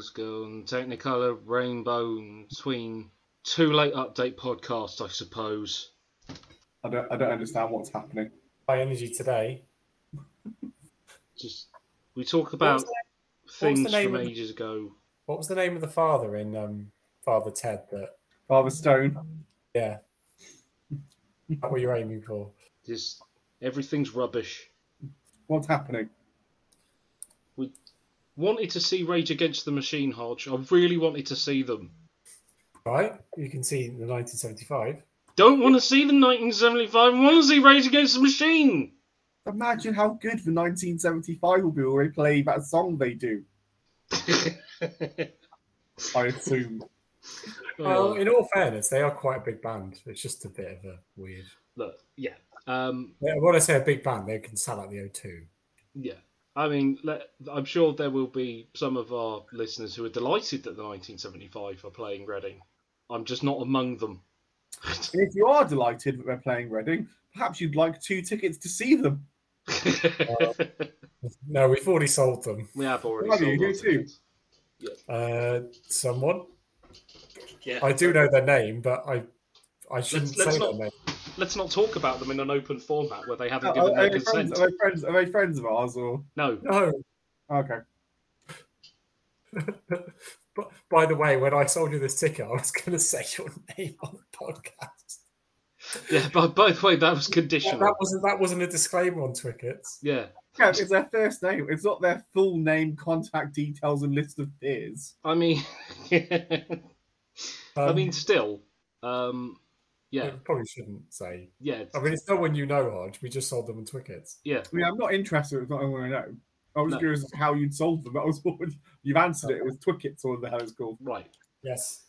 Boys, girls, and Technicolor, Rainbow, and Tween. Too late update podcast, I suppose. I don't, I don't understand what's happening. High energy today. Just we talk about was the- what was things from of the- ages ago. What was the name of the father in um, Father Ted? That Father Stone. yeah, that what you're aiming for? Just everything's rubbish. What's happening? We wanted to see Rage Against the Machine, Hodge. I really wanted to see them. Right, you can see the 1975. Don't want to see the 1975. I want to see Rage Against the Machine. Imagine how good the 1975 will be when they play that song they do. I assume. Well, Oh, in all fairness, they are quite a big band. It's just a bit of a weird. look, yeah, um, Yeah, When I say a big band, they can sell out the O2. yeah. I mean, let, I'm sure there will be some of our listeners who are delighted that the 1975 are playing Reading. I'm just not among them. And if you are delighted that they're playing Reading, perhaps you'd like two tickets to see them. No, we've already sold them. we have already. Have you? sold Who our to? tickets. Uh, someone. Yeah. I do know their name, but I I shouldn't let's say not- their name. Let's not talk about them in an open format where they haven't given their they friends, consent. are, they friends, are they friends of ours or No, No. okay? But by the way, when I sold you this ticket, I was going to say your name on the podcast. yeah. But by the way, that was conditional. that wasn't that wasn't a disclaimer on tickets. Yeah. Yeah, it's their first name. It's not their full name, contact details, and list of peers. I mean, I Um, mean, still, um, yeah, you probably shouldn't say. yeah, I mean, it's no one you know, Hodge. We just sold them on tickets. yeah. I mean, I'm not interested. It's not what I know. I was No. curious as how you'd sold them. That was what you've answered it. It was Twickets or what the hell it's called. Right. Yes,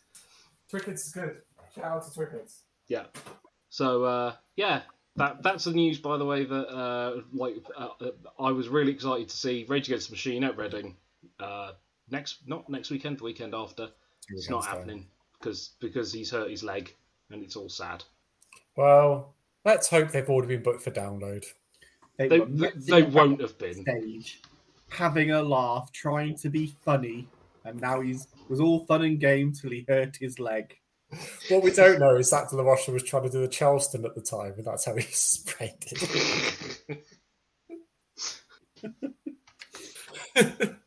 Twickets is good. Shout out to Twickets. Yeah. So uh, yeah, that that's the news. By the way, that uh, like uh, uh, I was really excited to see Rage Against the Machine at Reading uh, next not next weekend, the weekend after. It's not happening because because he's hurt his leg and it's all sad. Well, let's hope they've already been booked for download. They were they, messing won't have been. Stage, having a laugh, trying to be funny, and now he's was all fun and game till he hurt his leg. What we don't know is that De La Rocha was trying to do the Charleston at the time, and that's how he sprained it.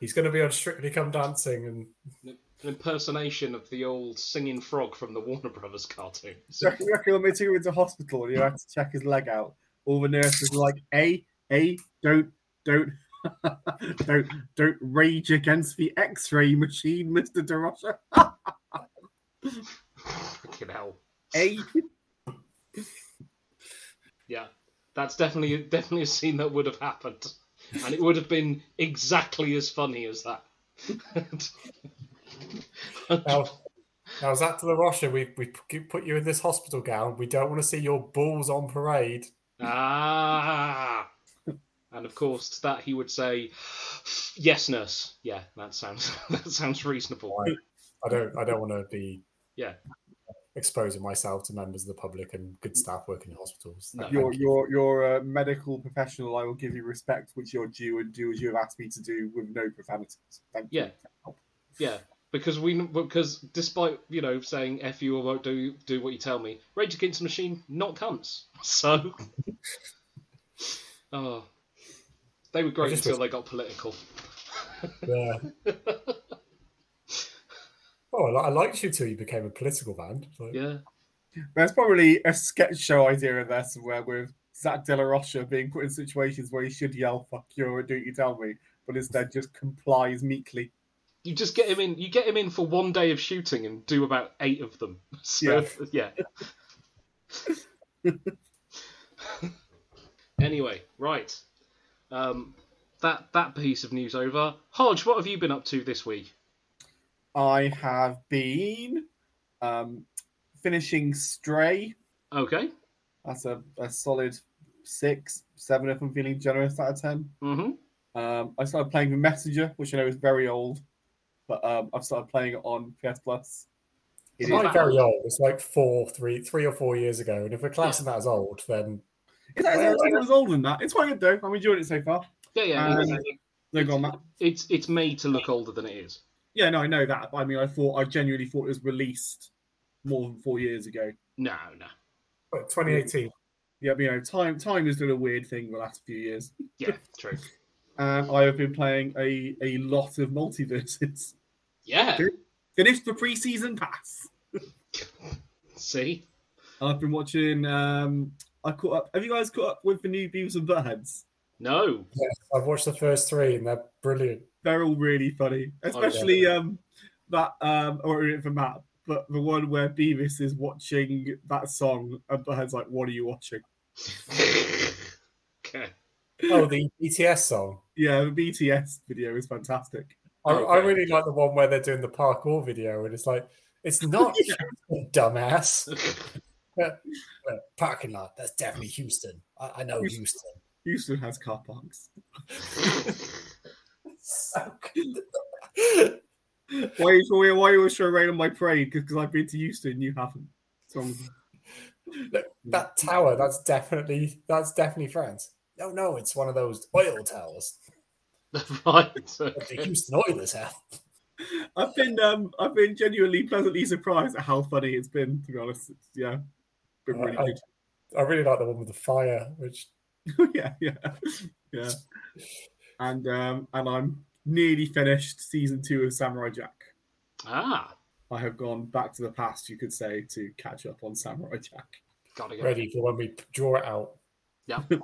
He's going to be on Strictly Come Dancing, and An impersonation of the old singing frog from the Warner Brothers cartoon. So you reckon when they took him into hospital and you had to check his leg out, all the nurses were like, "Hey, hey, don't, don't, don't, don't rage against the X-ray machine, Mister DeRocha." Fucking hell. Hey, Yeah, that's definitely definitely a scene that would have happened, and it would have been exactly as funny as that. Now, now is that De La Rocha? We we put you in this hospital gown. We don't want to see your balls on parade. ah, and of course to that he would say, "Yes, nurse." Yeah, that sounds that sounds reasonable. I don't I don't want to be Yeah, exposing myself to members of the public and good staff working in hospitals. No. Thank you're you. you're you're a medical professional. I will give you respect, which you're due, and do as you have asked me to do with no profanities. Thank you. Yeah. Yeah. Because we, because despite you know saying "f you" or won't do do what you tell me, Rage Against the Machine not cunts. So, oh, they were great until wish- they got political. Yeah. Oh, I liked you till you became a political band. Like, Yeah. There's probably a sketch show idea in there somewhere with Zach De La Rocha being put in situations where he should yell "fuck you" or "do you tell me," but instead just complies meekly. You just get him in. You get him in for one day of shooting and do about eight of them. So, yeah. anyway, right. Um, that that piece of news over. Hodge, what have you been up to this week? I have been um, finishing Stray. Okay. That's a, a solid six, seven if I'm feeling generous out of 10. Mm-hmm. Um, I started playing the Messenger, which I know is very old, but um, I've started playing it on PS Plus. It's It not is- very old. It's like four, three, three or four years ago. And if we're classing that as old, then It's actually it's older than that. It's quite good though. I'm enjoying it so far. Yeah, yeah. Um, it's, No, go on, Matt. it's it's made to look older than it is. Yeah, no, I know that. But I mean, I thought I genuinely thought it was released more than four years ago. No, no. what, 2018. Yeah, but, you know, time time has done a weird thing the last few years. Yeah, true. And I have been playing a, a lot of MultiVersus. Yeah. Finished the preseason pass. See. I've been watching. Um, I caught up. Have you guys caught up with the new Beavis and Buttheads? No. Yes, I've watched the first three and they're brilliant. They're all really funny, especially um that um or for Matt, but the one where Beavis is watching that song and Butthead's like, "What are you watching?" okay. Oh, the BTS song. Yeah, the BTS video is fantastic. I, I really like the one where they're doing the parkour video, and it's like, it's not Houston, dumbass. Parking lot. That's definitely Houston. I, I know Houston. Houston has car parks. So good. Why are you why, why are you always trying to rain on my parade? Because I've been to Houston, you haven't. What's wrong with you? Look, that tower. That's definitely that's definitely France. No, no, it's one of those oil towers right. that the Okay. Houston Oilers have. I've been um I've been genuinely pleasantly surprised at how funny it's been. To be honest, it's, yeah, been really I- good. I really like the one with the fire, which yeah, yeah, yeah. And um, and I'm nearly finished season two of Samurai Jack. Ah, I have gone back to the past, you could say, to catch up on Samurai Jack. gotta go. ready for when we draw it out. Yeah.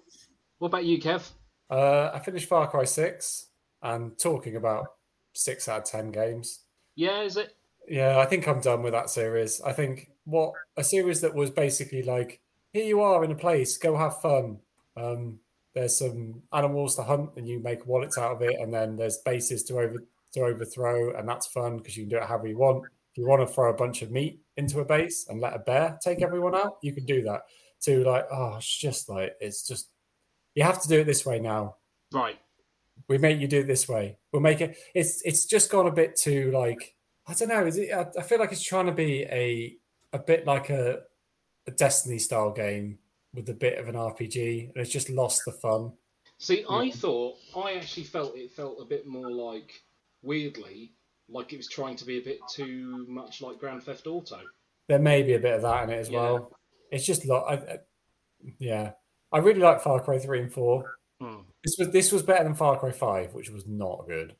What about you, Kev? Uh, I finished Far Cry 6 and talking about six out of 10 games. Yeah, is it? Yeah, I think I'm done with that series. I think what a series that was basically like, here you are in a place, go have fun. Um, there's some animals to hunt, and you make wallets out of it, and then there's bases to over to overthrow, and that's fun because you can do it however you want. If you want to throw a bunch of meat into a base and let a bear take everyone out, you can do that. To like, oh, it's just like it's just you have to do it this way now Right. we make you do it this way. We'll make it. It's it's just gone a bit too like I don't know. Is it? I, I feel like it's trying to be a a bit like a a Destiny style game with a bit of an RPG, and it's just lost the fun. See, I thought I actually felt it felt a bit more like weirdly like it was trying to be a bit too much like Grand Theft Auto. There may be a bit of that in it as Yeah. well. It's just lot. I, I, yeah, I really like Far Cry three and four. Hmm. This was this was better than Far Cry five, which was not good.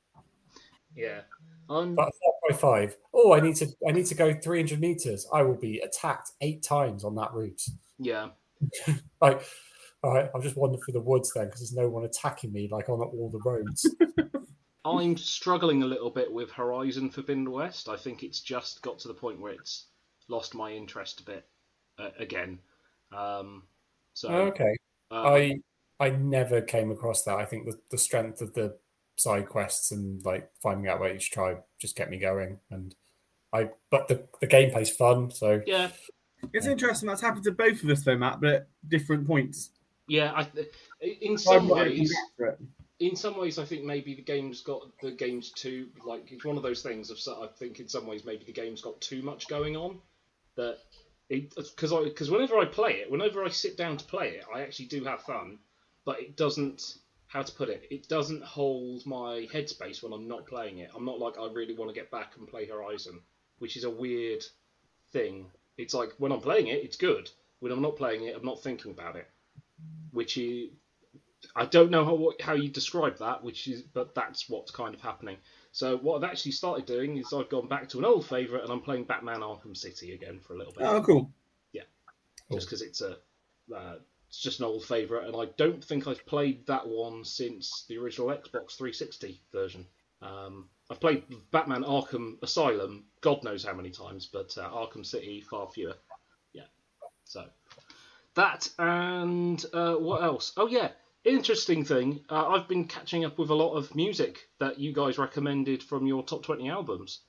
Yeah. I'm But Far Cry five, oh, I need to I need to go three hundred meters. I will be attacked eight times on that route. yeah. like, all right, I'll just wander through the woods then because there's no one attacking me like on all the roads. I'm struggling a little bit with Horizon Forbidden West. I think it's just got to the point where it's lost my interest a bit uh, again. Um, so okay, uh, I I never came across that. I think the, the strength of the side quests and like finding out about each tribe just kept me going. And I, but the the gameplay's fun, so yeah, It's interesting that's happened to both of us though, Matt, but at different points. yeah. I, in some ways, back for it. in some ways, I think maybe the game's got the game's too like it's one of those things of I think in some ways maybe the game's got too much going on that it because I because whenever I play it, whenever I sit down to play it, I actually do have fun, but it doesn't how to put it it doesn't hold my headspace when I'm not playing it. I'm not like I really want to get back and play Horizon, which is a weird thing. It's like when I'm playing it, it's good. When I'm not playing it, I'm not thinking about it, which is I don't know how how you describe that, which is but that's what's kind of happening. So what I've actually started doing is I've gone back to an old favourite and I'm playing Batman Arkham City again for a little bit, Oh, cool. Yeah. Just because it's a uh, It's just an old favourite, and I don't think I've played that one since the original Xbox 360 version. Um, I've played Batman Arkham Asylum, God knows how many times, but uh, Arkham City far fewer. Yeah. So that and uh, what else? Oh yeah, interesting thing. Uh, I've been catching up with a lot of music that you guys recommended from your top 20 albums.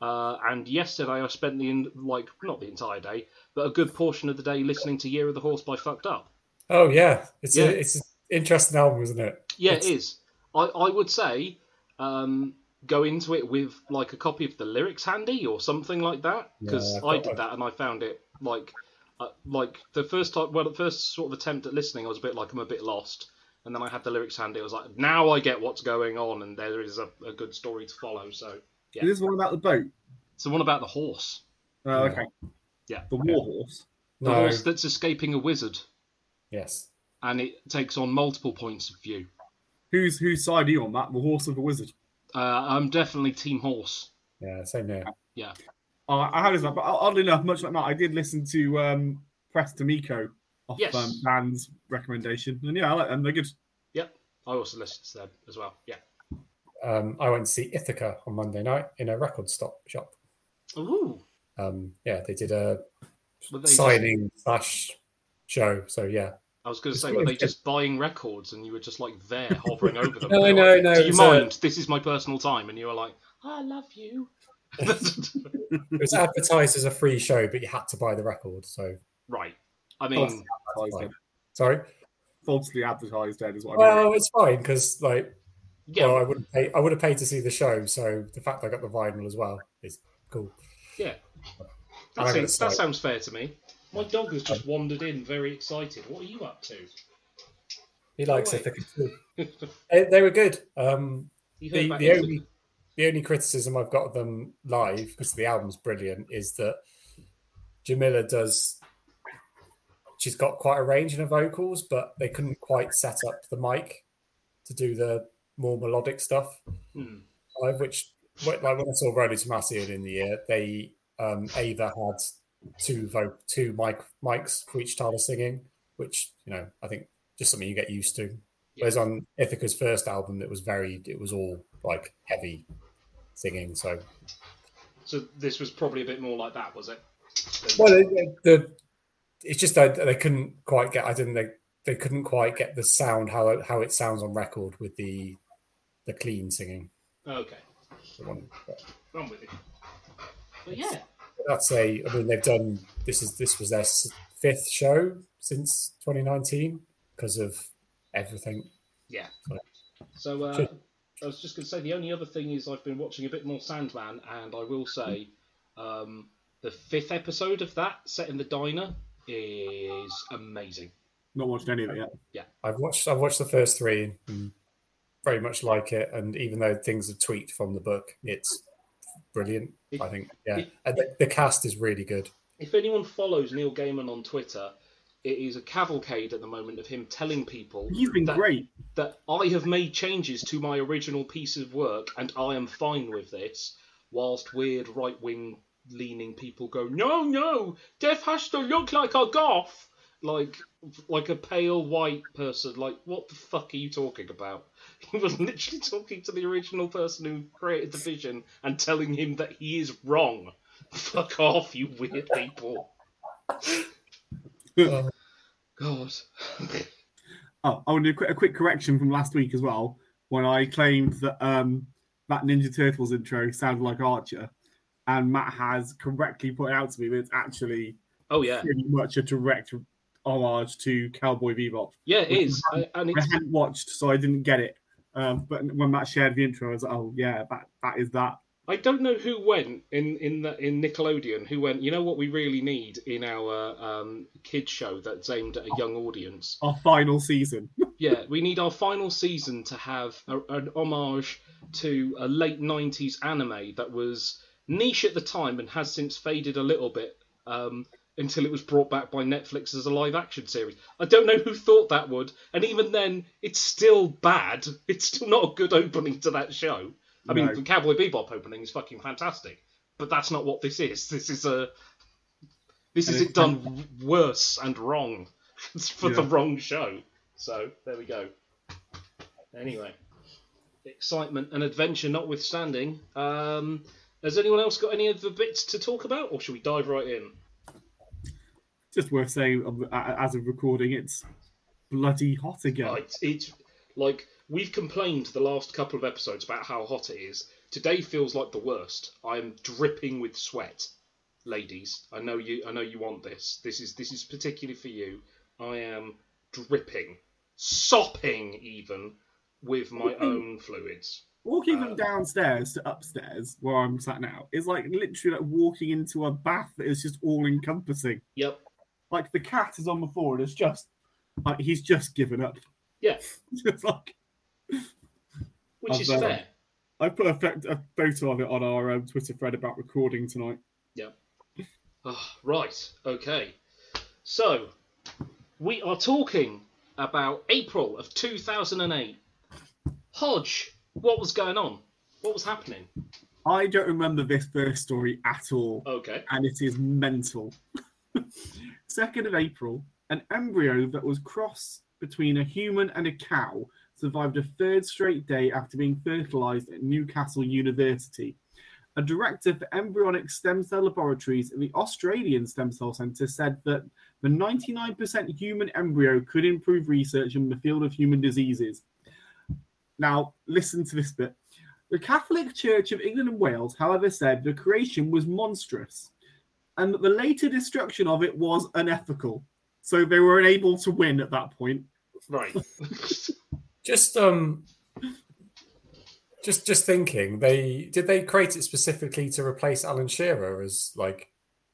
Uh, and yesterday I spent the in, like not the entire day, but a good portion of the day listening to Year of the Horse by Fucked Up. Oh yeah, it's Yeah. A, it's an interesting album, isn't it? Yeah, It's- it is. I, I would say um, go into it with like a copy of the lyrics handy or something like that because Yeah, I did that and I found it like uh, like the first time well the first sort of attempt at listening I was a bit like I'm a bit lost and then I had the lyrics handy I was like now I get what's going on and there is a, a good story to follow so Yeah. Is this one about the boat? it's the one about the horse Oh, Yeah. okay. Yeah. The war horse. the No. horse that's escaping a wizard Yes. and it takes on multiple points of view Who's whose side are you on that? The horse or the wizard? uh, I'm definitely team horse Yeah. Same here. Oh, I had this, but oddly enough, much like Matt, I did listen to um, Press D'Amico off Yes. um, Dan's recommendation, and yeah, I like them. They're good. Yep. I also listened to them as well yeah Um, I went to see Ithaca on Monday night in a record stop shop. Ooh. Um, yeah, they did a Were they just- signing slash show. So yeah. I was going to say, were they just buying records and you were just like there hovering over them? No, no, like, no, Do you was, uh, mind? This is my personal time, and you were like, I love you. It was advertised as a free show, but you had to buy the record. So right. I mean, Advertised fine. sorry. Falsely advertised then is what I mean. Well, it's fine because like, yeah, well, I wouldn't pay. I would have paid to see the show. So the fact I got the vinyl as well is cool. yeah. That, seems, that sounds fair to me. My dog has just wandered in, very excited. What are you up to? He likes wait. Ithaca too. they, they were good. Um, the, the only the only criticism I've got of them live because the album's brilliant is that Jamila does she's got quite a range in her vocals, but they couldn't quite set up the mic to do the more melodic stuff. Live, which like when I saw Rolo Tomassi in the year, they um, Ava had two vo- two mic mics for each style of singing, which you know I think just something you get used to. Whereas on Ithaca's first album, it was very, it was all like heavy singing. So, So this was probably a bit more like that, was it? well, it- the it's just that they couldn't quite get. I didn't. They they couldn't quite get the sound how it- how it sounds on record with the the clean singing. Okay, The one- I'm with you. But yeah, That's a. I mean, they've done. This is this was their fifth show since 2019 because of everything. Yeah. So uh, I was just going to say the only other thing is I've been watching a bit more Sandman, and I will say um, the fifth episode of that set in the diner is amazing. Not watched any of it yet. Yeah, I've watched I've watched the first three and hmm. very much like it. And even though things are tweaked from the book, it's brilliant. I think yeah, and the, the cast is really good. If anyone follows Neil Gaiman on Twitter, it is a cavalcade at the moment of him telling people He's been that, great. that I have made changes to my original piece of work and I am fine with this, whilst weird right wing leaning people go, No, no, Death has to look like a goth like like a pale white person, like what the fuck are you talking about? He was literally talking to the original person who created the vision and telling him that he is wrong. Fuck off, you weird people. Uh, God. Oh, I want to do a quick, a quick correction from last week as well. When I claimed that um, that Ninja Turtles intro sounded like Archer, and Matt has correctly put out to me that it's actually Oh yeah. pretty much a direct homage to Cowboy Bebop. Yeah, it is. I- and I hadn't watched, so I didn't get it. Um, but when Matt shared the intro, I was like, "Oh yeah, that that is that." I don't know who went in in the, in Nickelodeon. Who went? You know what we really need in our um, kids show that's aimed at a young audience. Our final season. Yeah, we need our final season to have a, an homage to a late '90s anime that was niche at the time and has since faded a little bit um, until it was brought back by Netflix as a live action series. I don't know who thought that would, and even then, it's still bad. It's still not a good opening to that show. I mean, the Cowboy Bebop opening is fucking fantastic, but that's not what this is. This is a this And is it done worse and wrong. it's for the wrong show. So there we go. Anyway, excitement and adventure notwithstanding, um, has anyone else got any other bits to talk about, or should we dive right in? Just worth saying, um, a- as of recording, it's bloody hot again. Oh, it's, it's like we've complained the last couple of episodes about how hot it is. Today feels like the worst. I'm dripping with sweat, ladies. I know you. I know you want this. This is this is particularly for you. I am dripping, sopping even with my own fluids. Walking from downstairs to upstairs, where I'm sat now, is like literally like walking into a bath that is just all encompassing. Yep. Like the cat is on the floor and it's just like he's just given up. Yeah. just like Which I've, is uh, fair. I put a, a photo of it on our um, Twitter thread about recording tonight. Oh, right. Okay. So we are talking about April of 2008. Hodge, what was going on? What was happening? I don't remember this first story at all, Okay. and it is mental. 2nd of April, an embryo that was crossed between a human and a cow survived a third straight day after being fertilized at Newcastle University. A director for embryonic stem cell laboratories at the Australian Stem Cell Centre said that the 99% human embryo could improve research in the field of human diseases. Now, listen to this bit. The Catholic Church of England and Wales, however, said the creation was monstrous and that the later destruction of it was unethical. So they were unable to win at that point. Right. Just um, just just thinking, they did they create it specifically to replace Alan Shearer as like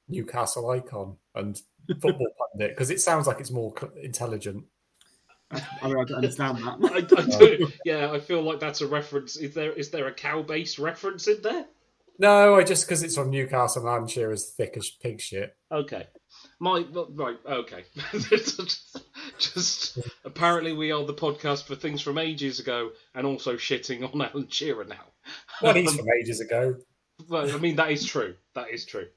Newcastle icon and football pundit because it sounds like it's more intelligent. I mean, I don't understand that. I do. Yeah, I feel like that's a reference. Is there is there a cow-based reference in there? No, I just because it's on Newcastle and Alan Shearer's thick as pig shit. Okay. My right. Okay. Just apparently we are the podcast for things from ages ago, and also shitting on Alan Shearer now. Well, he's from ages ago. Well, I mean that is true. That is true.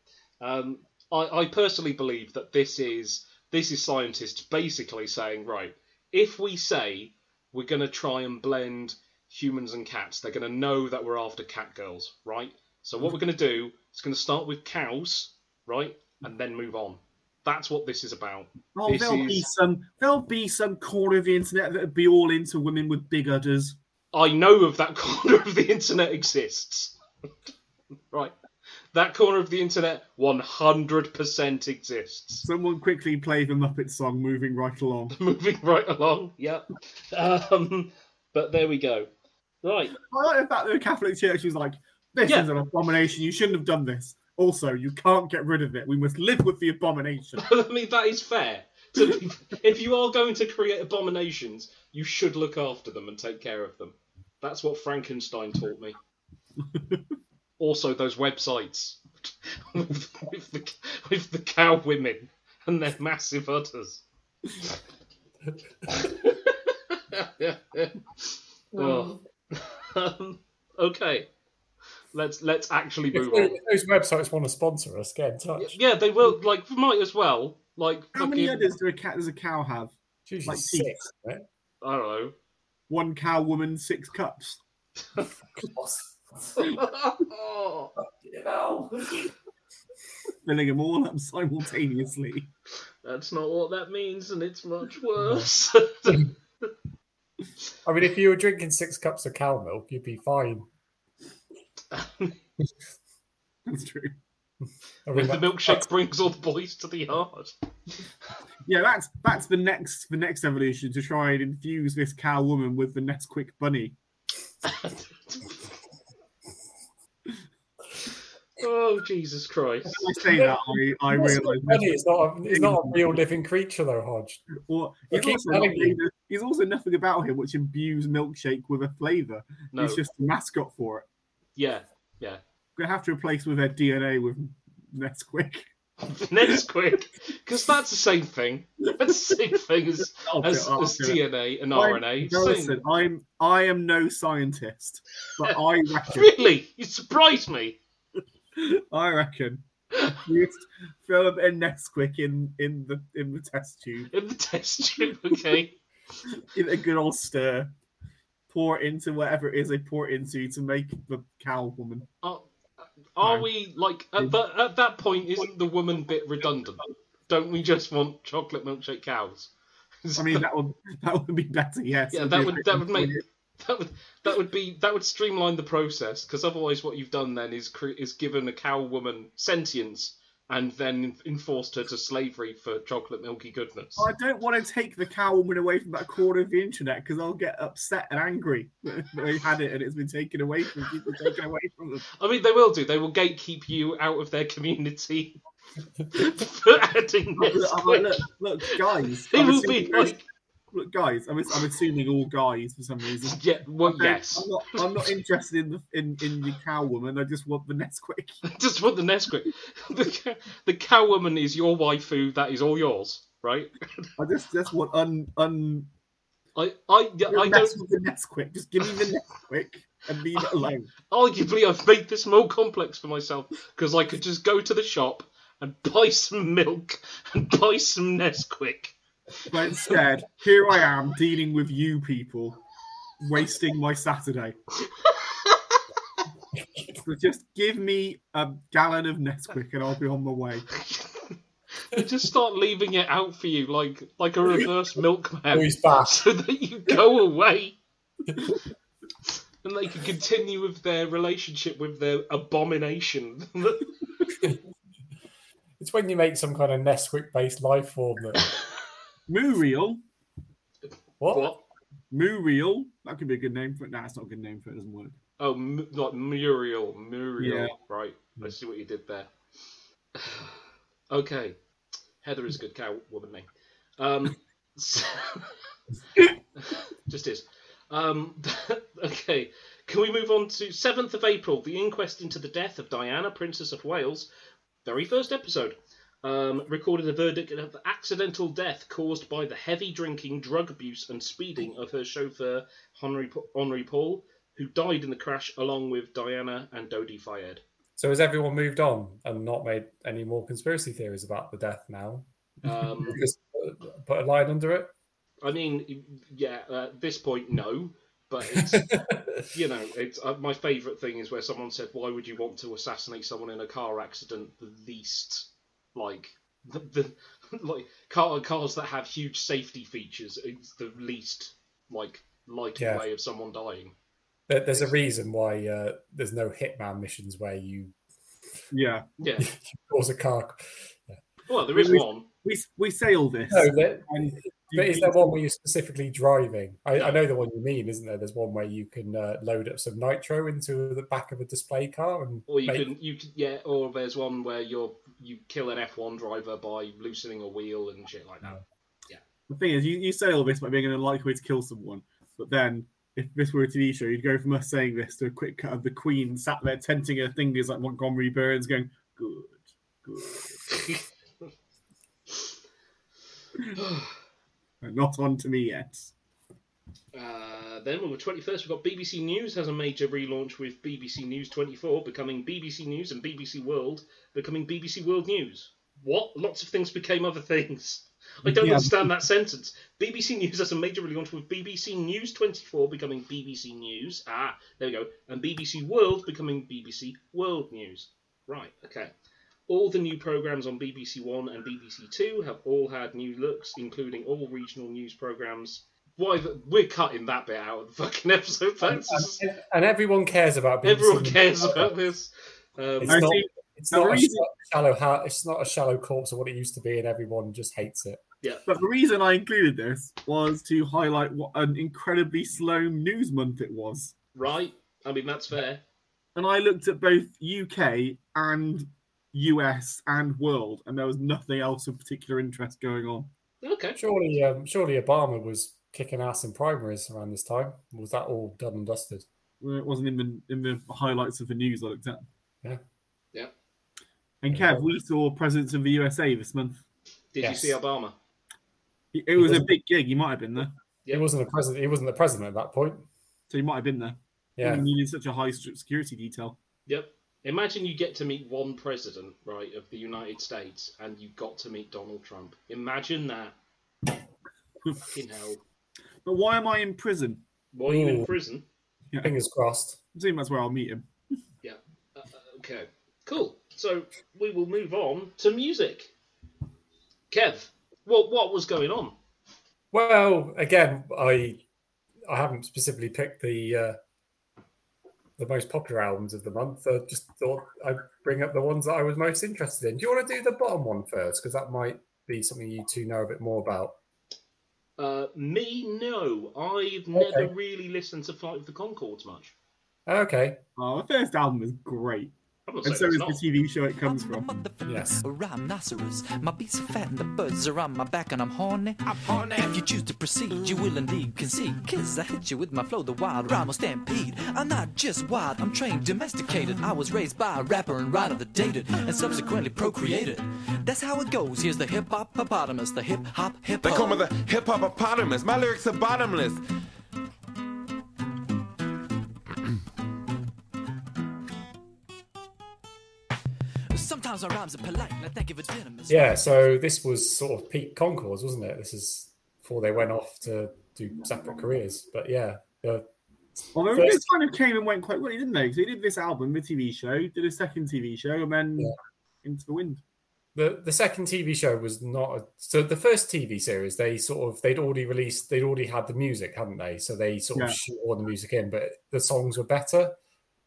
Um, I, I personally believe that this is this is scientists basically saying, right, if we say we're going to try and blend humans and cats, they're going to know that we're after cat girls, right? So what we're going to do is going to start with cows, right, and then move on. That's what this is about. Oh, This there'll be some there'll be some corner of the internet that'll be all into women with big udders. I know of that corner of the internet exists. right. That corner of the internet 100% exists. Someone quickly play the Muppet song moving right along. Moving right along, yep. Um, but there we go. Right. I like the fact that the Catholic Church was like, this Yeah. is an abomination. You shouldn't have done this. Also, you can't get rid of it. We must live with the abomination. I mean, that is fair. If you are going to create abominations, you should look after them and take care of them. That's what Frankenstein taught me. also, those websites with, with, the, with the cow women and their massive udders. oh. um, okay, let's let's actually If move on. if those websites want to sponsor us, get in touch. Yeah, they will. Like, might as well. Like, How many fucking- udders do a cat does a cow have? It's usually Like six. Right? I don't know. One cow woman, six cups. Filling them all up simultaneously. That's not what that means, and it's much worse. I mean, if you were drinking six cups of cow milk, you'd be fine. That's true. I when mean, the that- milkshake brings all the boys to the yard. Yeah, that's that's the next the next evolution to try and infuse this cow woman with the Nesquik bunny. oh Jesus Christ! When I say that, I, I realise. funny, It's not, a, it's not a real living creature, though, Hodge. Well, he's keep also, telling you. made he's also nothing about him which imbues milkshake with a flavour. No, He's just a mascot for it. yeah, yeah. We're gonna have to replace with their DNA with Nesquik. Nesquik, because that's the same thing. That's the same thing as as, it, as. DNA and I'm- RNA. no, listen, I'm I am no scientist, but I reckon Really, you surprised me. I reckon You just throw a bit of Nesquik in in the in the test tube. In the test tube, okay. Give it a good old stir. Pour into whatever it is they pour it into to make the cow woman. Are, are No. we like? At, but at that point, isn't the woman bit redundant? Don't we just want chocolate milkshake cows? I mean, that would that would be better. Yes. Yeah, that would that would make that would that would be that would streamline the process because otherwise, what you've done then is cre- is given a cow woman sentience and then enforced her to slavery for chocolate milky goodness. I don't want to take the cow woman away from that corner of the internet because I'll get upset and angry that they had it and it's been taken away from people taken away from them. I mean, they will do. They will gatekeep you out of their community for adding this. Like, look, look, guys. They will be like, guys. I'm, I'm assuming all guys for some reason. yeah, well, Okay, yes. I'm not. I'm not interested in the in, in the cow woman. I just want the Nesquik. Just want the Nesquik. The, the cow woman is your waifu. That is all yours, right? I just just want un un. I, I, yeah, I don't. with the Nesquik. Just give me the Nesquik and leave it alone. Arguably, I've made this more complex for myself because I could just go to the shop and buy some milk and buy some Nesquik. But instead, here I am dealing with you people, wasting my Saturday. so just give me a gallon of Nesquik and I'll be on my way. You just start leaving it out for you like like a reverse milkman, he's back. so that you go away. And they can continue with their relationship with their abomination. It's when you make some kind of Nesquik based life form that. Muriel, What? what? Muriel, that could be a good name for it. Nah, it's not a good name for it. It doesn't work. Oh, M- like Muriel, Muriel. Yeah. Right. I see what you did there. okay, Heather is a good cow woman name. Um, so- just is. Um, okay, can we move on to seventh of April? The inquest into the death of Diana, Princess of Wales. Very first episode. Um, recorded a verdict of accidental death caused by the heavy drinking, drug abuse, and speeding of her chauffeur Henri, Henri Paul, who died in the crash along with Diana and Dodi Fayed. So has everyone moved on and not made any more conspiracy theories about the death now? Um, Just put a line under it. I mean, yeah, at this point, no. But it's, you know, it's uh, my favourite thing is where someone said, "Why would you want to assassinate someone in a car accident?" The least, like, the, the like car cars that have huge safety features. It's the least like likely Yeah. way of someone dying. There- There's a reason why uh, there's no hitman missions where you Yeah, Yeah. cause a car. Well, there is We- one. we we say all this. No, there, and but is there one where you're specifically driving? I, I know the one you mean, isn't there? There's one where you can uh, load up some nitro into the back of a display car and Or you make- can, you can, yeah. Or there's one where you're you kill an F1 driver by loosening a wheel and shit like that. Yeah. The thing is, you, you say all this by being an unlikely way to kill someone, but then if this were a TV show, you'd go from us saying this to a quick cut of the Queen sat there tenting her fingers like Montgomery Burns, going, "Good, good." Not on to me yet. Uh, then on the 21st, we've got BBC News has a major relaunch with BBC News 24 becoming BBC News and BBC World becoming BBC World News. What? Lots of things became other things. I don't Yeah. understand that sentence. BBC News has a major relaunch with BBC News 24 becoming BBC News. Ah, there we go. And BBC World becoming BBC World News. Right, okay. All the new programmes on BBC One and BBC Two have all had new looks, including all regional news programmes. Why? The, we're cutting that bit out of the fucking episode. That's just- and, and everyone cares about. BBC everyone News. cares about this. Um, It's not. It's not a reason- sh- shallow. Ha- it's not a shallow corpse of what it used to be, and everyone just hates it. Yeah. But the reason I included this was to highlight what an incredibly slow news month it was. right? I mean, that's fair. And I looked at both UK and US and world, and there was nothing else of particular interest going on. Okay. Surely, um, surely Obama was kicking ass in primaries around this time. Was that all done and dusted? Well, It wasn't in the in the highlights of the news I looked at. Yeah. Yeah. And Yeah. Kev, we saw presidents of the USA this month. Did Yes. you see Obama? It it was a big gig. He might have been there. Yeah. He wasn't a president. He wasn't the president at that point. So he might have been there. Yeah. He needed such a high security detail. Yep. Imagine you get to meet one president, right, of the United States, and you got to meet Donald Trump. Imagine that. Fucking hell. But why am I in prison? Why are you in Ooh. prison? Fingers crossed. I assume that's where I'll meet him. Yeah. Uh, uh, okay. Cool. So we will move on to music. Kev, what what was going on? Well, again, I I haven't specifically picked the uh, the most popular albums of the month. I just thought I'd bring up the ones that I was most interested in. Do you want to do the bottom one first? Because that might be something you two know a bit more about. Uh, me, no. I've never really listened to Flight of the Conchords much. Okay. Oh, the first album is great. I'm not And so it's is the. TV show it comes from. Yes. a rhinoceros. My beats are fat and the birds are on my back and I'm horny. I'm horny. If you choose to proceed, you will indeed concede. Cause I hit you with my flow, the wild rhyme will stampede. I'm not just wild, I'm trained, domesticated. I was raised by a rapper and writer that dated and subsequently procreated. That's how it goes. Here's the hip hop hippopotamus, the hip hop hip They call me the hip hop hippopotamus. My lyrics are bottomless. Yeah. So this was sort of peak Conchords, wasn't it? This is before they went off to do separate careers. But yeah, uh, Well, they First- kind of came and went quite well, didn't they? So they did this album, the TV show, did a second TV show, and then Yeah. into the wind. the the second TV show was not a, so the first TV series they sort of they'd already released they'd already had the music hadn't they so they sort of Yeah. shoehorned the music in but the songs were better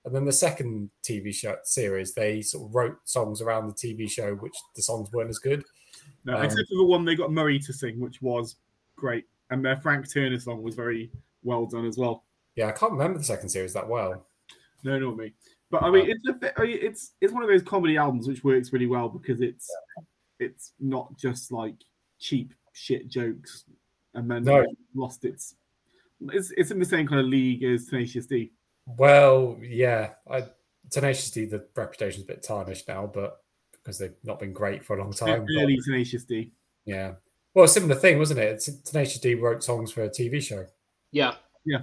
and then the second TV show series they sort of wrote songs around the TV show which the songs weren't as good No, Um, except for the one they got Murray to sing, which was great, and their Frank Turner song was very well done as well. yeah I can't remember the second series that well No, not me. But I mean, it's a, bit- I mean, it's it's one of those comedy albums which works really well because it's it's not just like cheap shit jokes, and then No. lost its. It's it's in the same kind of league as Tenacious D. well yeah I Tenacious D the reputation's a bit tarnished now but because they've not been great for a long time but- Early Tenacious D. yeah well a similar thing wasn't it Tenacious D wrote songs for a TV show Yeah. Yeah.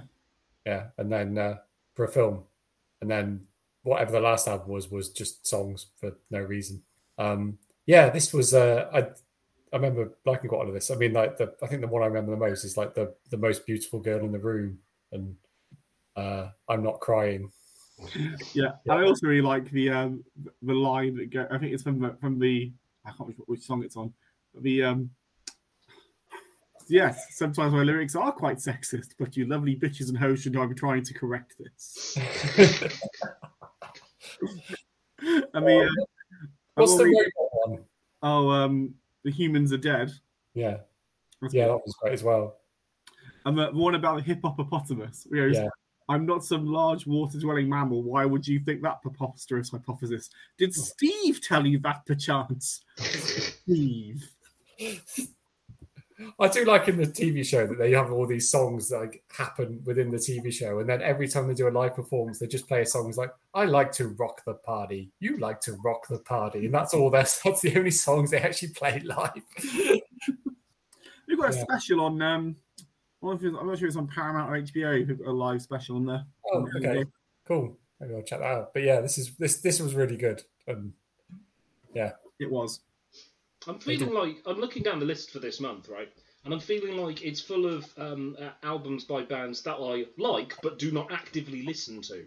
yeah, and then uh, for a film, and then whatever the last album was was just songs for no reason. Um, yeah, this was uh, I I remember liking quite a lot of this. I mean, like the I think the one I remember the most is like the the most beautiful girl in the room, and uh, I'm not crying. Yeah, I also really like the um the line that go. I think it's from the from the I can't remember which song it's on. The um yes, sometimes my lyrics are quite sexist, but you lovely bitches and hoes should know I'm trying to correct this. and the uh, What's oh, the the- robot one? oh um the humans are dead. Yeah, That's yeah, good. that was great as well. And the one about the hippopotamus. Where Yeah. I'm not some large water dwelling mammal. Why would you think that preposterous hypothesis? Did Steve tell you that perchance? Steve. I do like in the TV show that they have all these songs that like happen within the TV show, and then every time they do a live performance, they just play a song. It's like, "I like to rock the party, you like to rock the party," and that's all. That's that's the only songs they actually play live. We've got a Yeah. special on. Um, I don't know if it's- I'm not sure it's on Paramount or HBO. We've got a live special on there. oh, okay, cool. Maybe I'll check that out. But yeah, this is this this was really good. Um, yeah, It was. I'm feeling like I'm looking down the list for this month, right? And I'm feeling like it's full of um, uh, albums by bands that I like but do not actively listen to.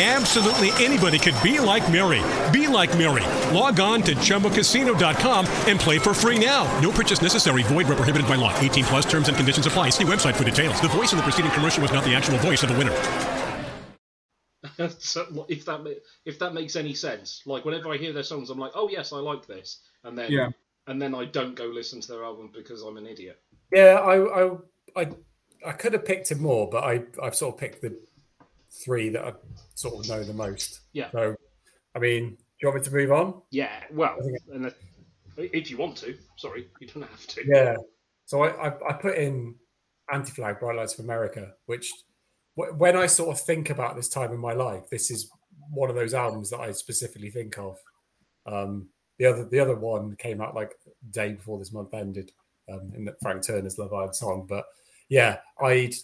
Absolutely anybody could be like Mary. Be like Mary. Log on to chumbacasino.com and play for free now. No purchase necessary. Void where prohibited by law. 18 plus terms and conditions apply. See website for details. The voice in the preceding commercial was not the actual voice of the winner. so, if that if that makes any sense. Like whenever I hear their songs, I'm like, oh yes, I like this, and then Yeah. and then I don't go listen to their album because I'm an idiot. Yeah, I, I, I, I could have picked him more, but I, I've sort of picked the three that I sort of know the most. Yeah. So, I mean, do you want me to move on? Yeah, well, and if, if you want to, sorry, you don't have to. Yeah. So I, I, I put in Anti-Flag, Bright Lights of America, which wh- when I sort of think about this time in my life, this is one of those albums that I specifically think of. Um, the other, the other one came out like day before this month ended, um, in the Frank Turner's Love Ire & Song. But yeah, I'd,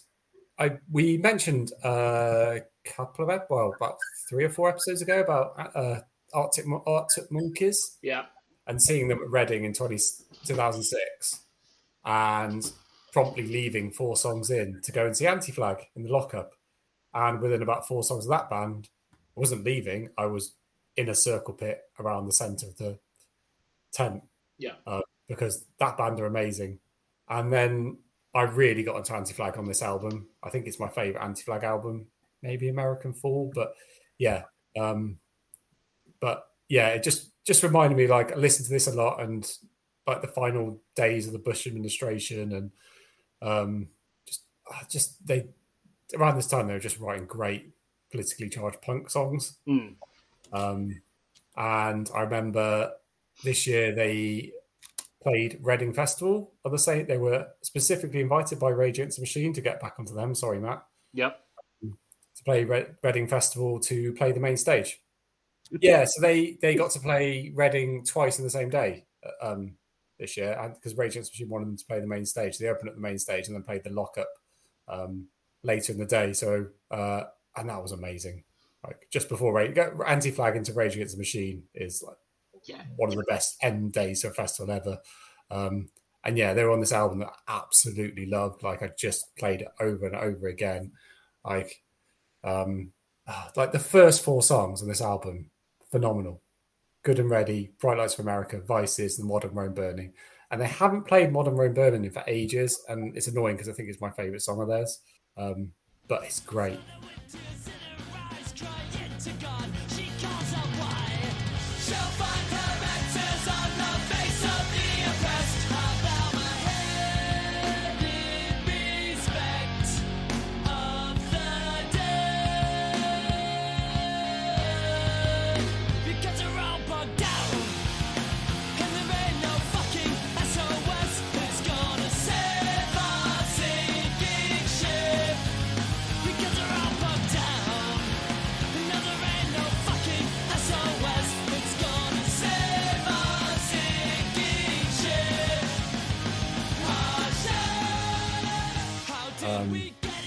I we mentioned a couple of ep- well about three or four episodes ago about uh, Arctic Arctic Monkeys Yeah, and seeing them at Reading in 20, 2006 and promptly leaving four songs in to go and see Anti Flag in the lockup. And within about four songs of that band, I wasn't leaving, I was in a circle pit around the center of the tent yeah, uh, because that band are amazing. And then I really got into Anti Flag on this album. I think it's my favorite Anti Flag album, maybe American Fall, but yeah. Um, but yeah, it just just reminded me like I listened to this a lot and like the final days of the Bush administration and um, just uh, just they around this time they were just writing great politically charged punk songs. Mm. Um, and I remember this year they played Reading Festival. Are the same? They were specifically invited by Rage Against the Machine to get back onto them. Sorry, Matt, yep, play Red- Reading Festival to play the main stage. Yeah, so they they got to play Reading twice in the same day um, this year, and because Rage Against the Machine wanted them to play the main stage, they opened at the main stage and then played the lockup um, later in the day. So uh, and that was amazing. Like just before Rage, anti flag into Rage Against the Machine is like yeah, one of the best end days of a festival ever. Um, and yeah, they were on this album that I absolutely loved. Like I just played it over and over again. Like, um, like the first four songs on this album, phenomenal. Good and Ready, Bright Lights for America, Vices, and Modern Rome Burning. And they haven't played Modern Rome Burning for ages, and it's annoying because I think it's my favorite song of theirs. Um, but it's great.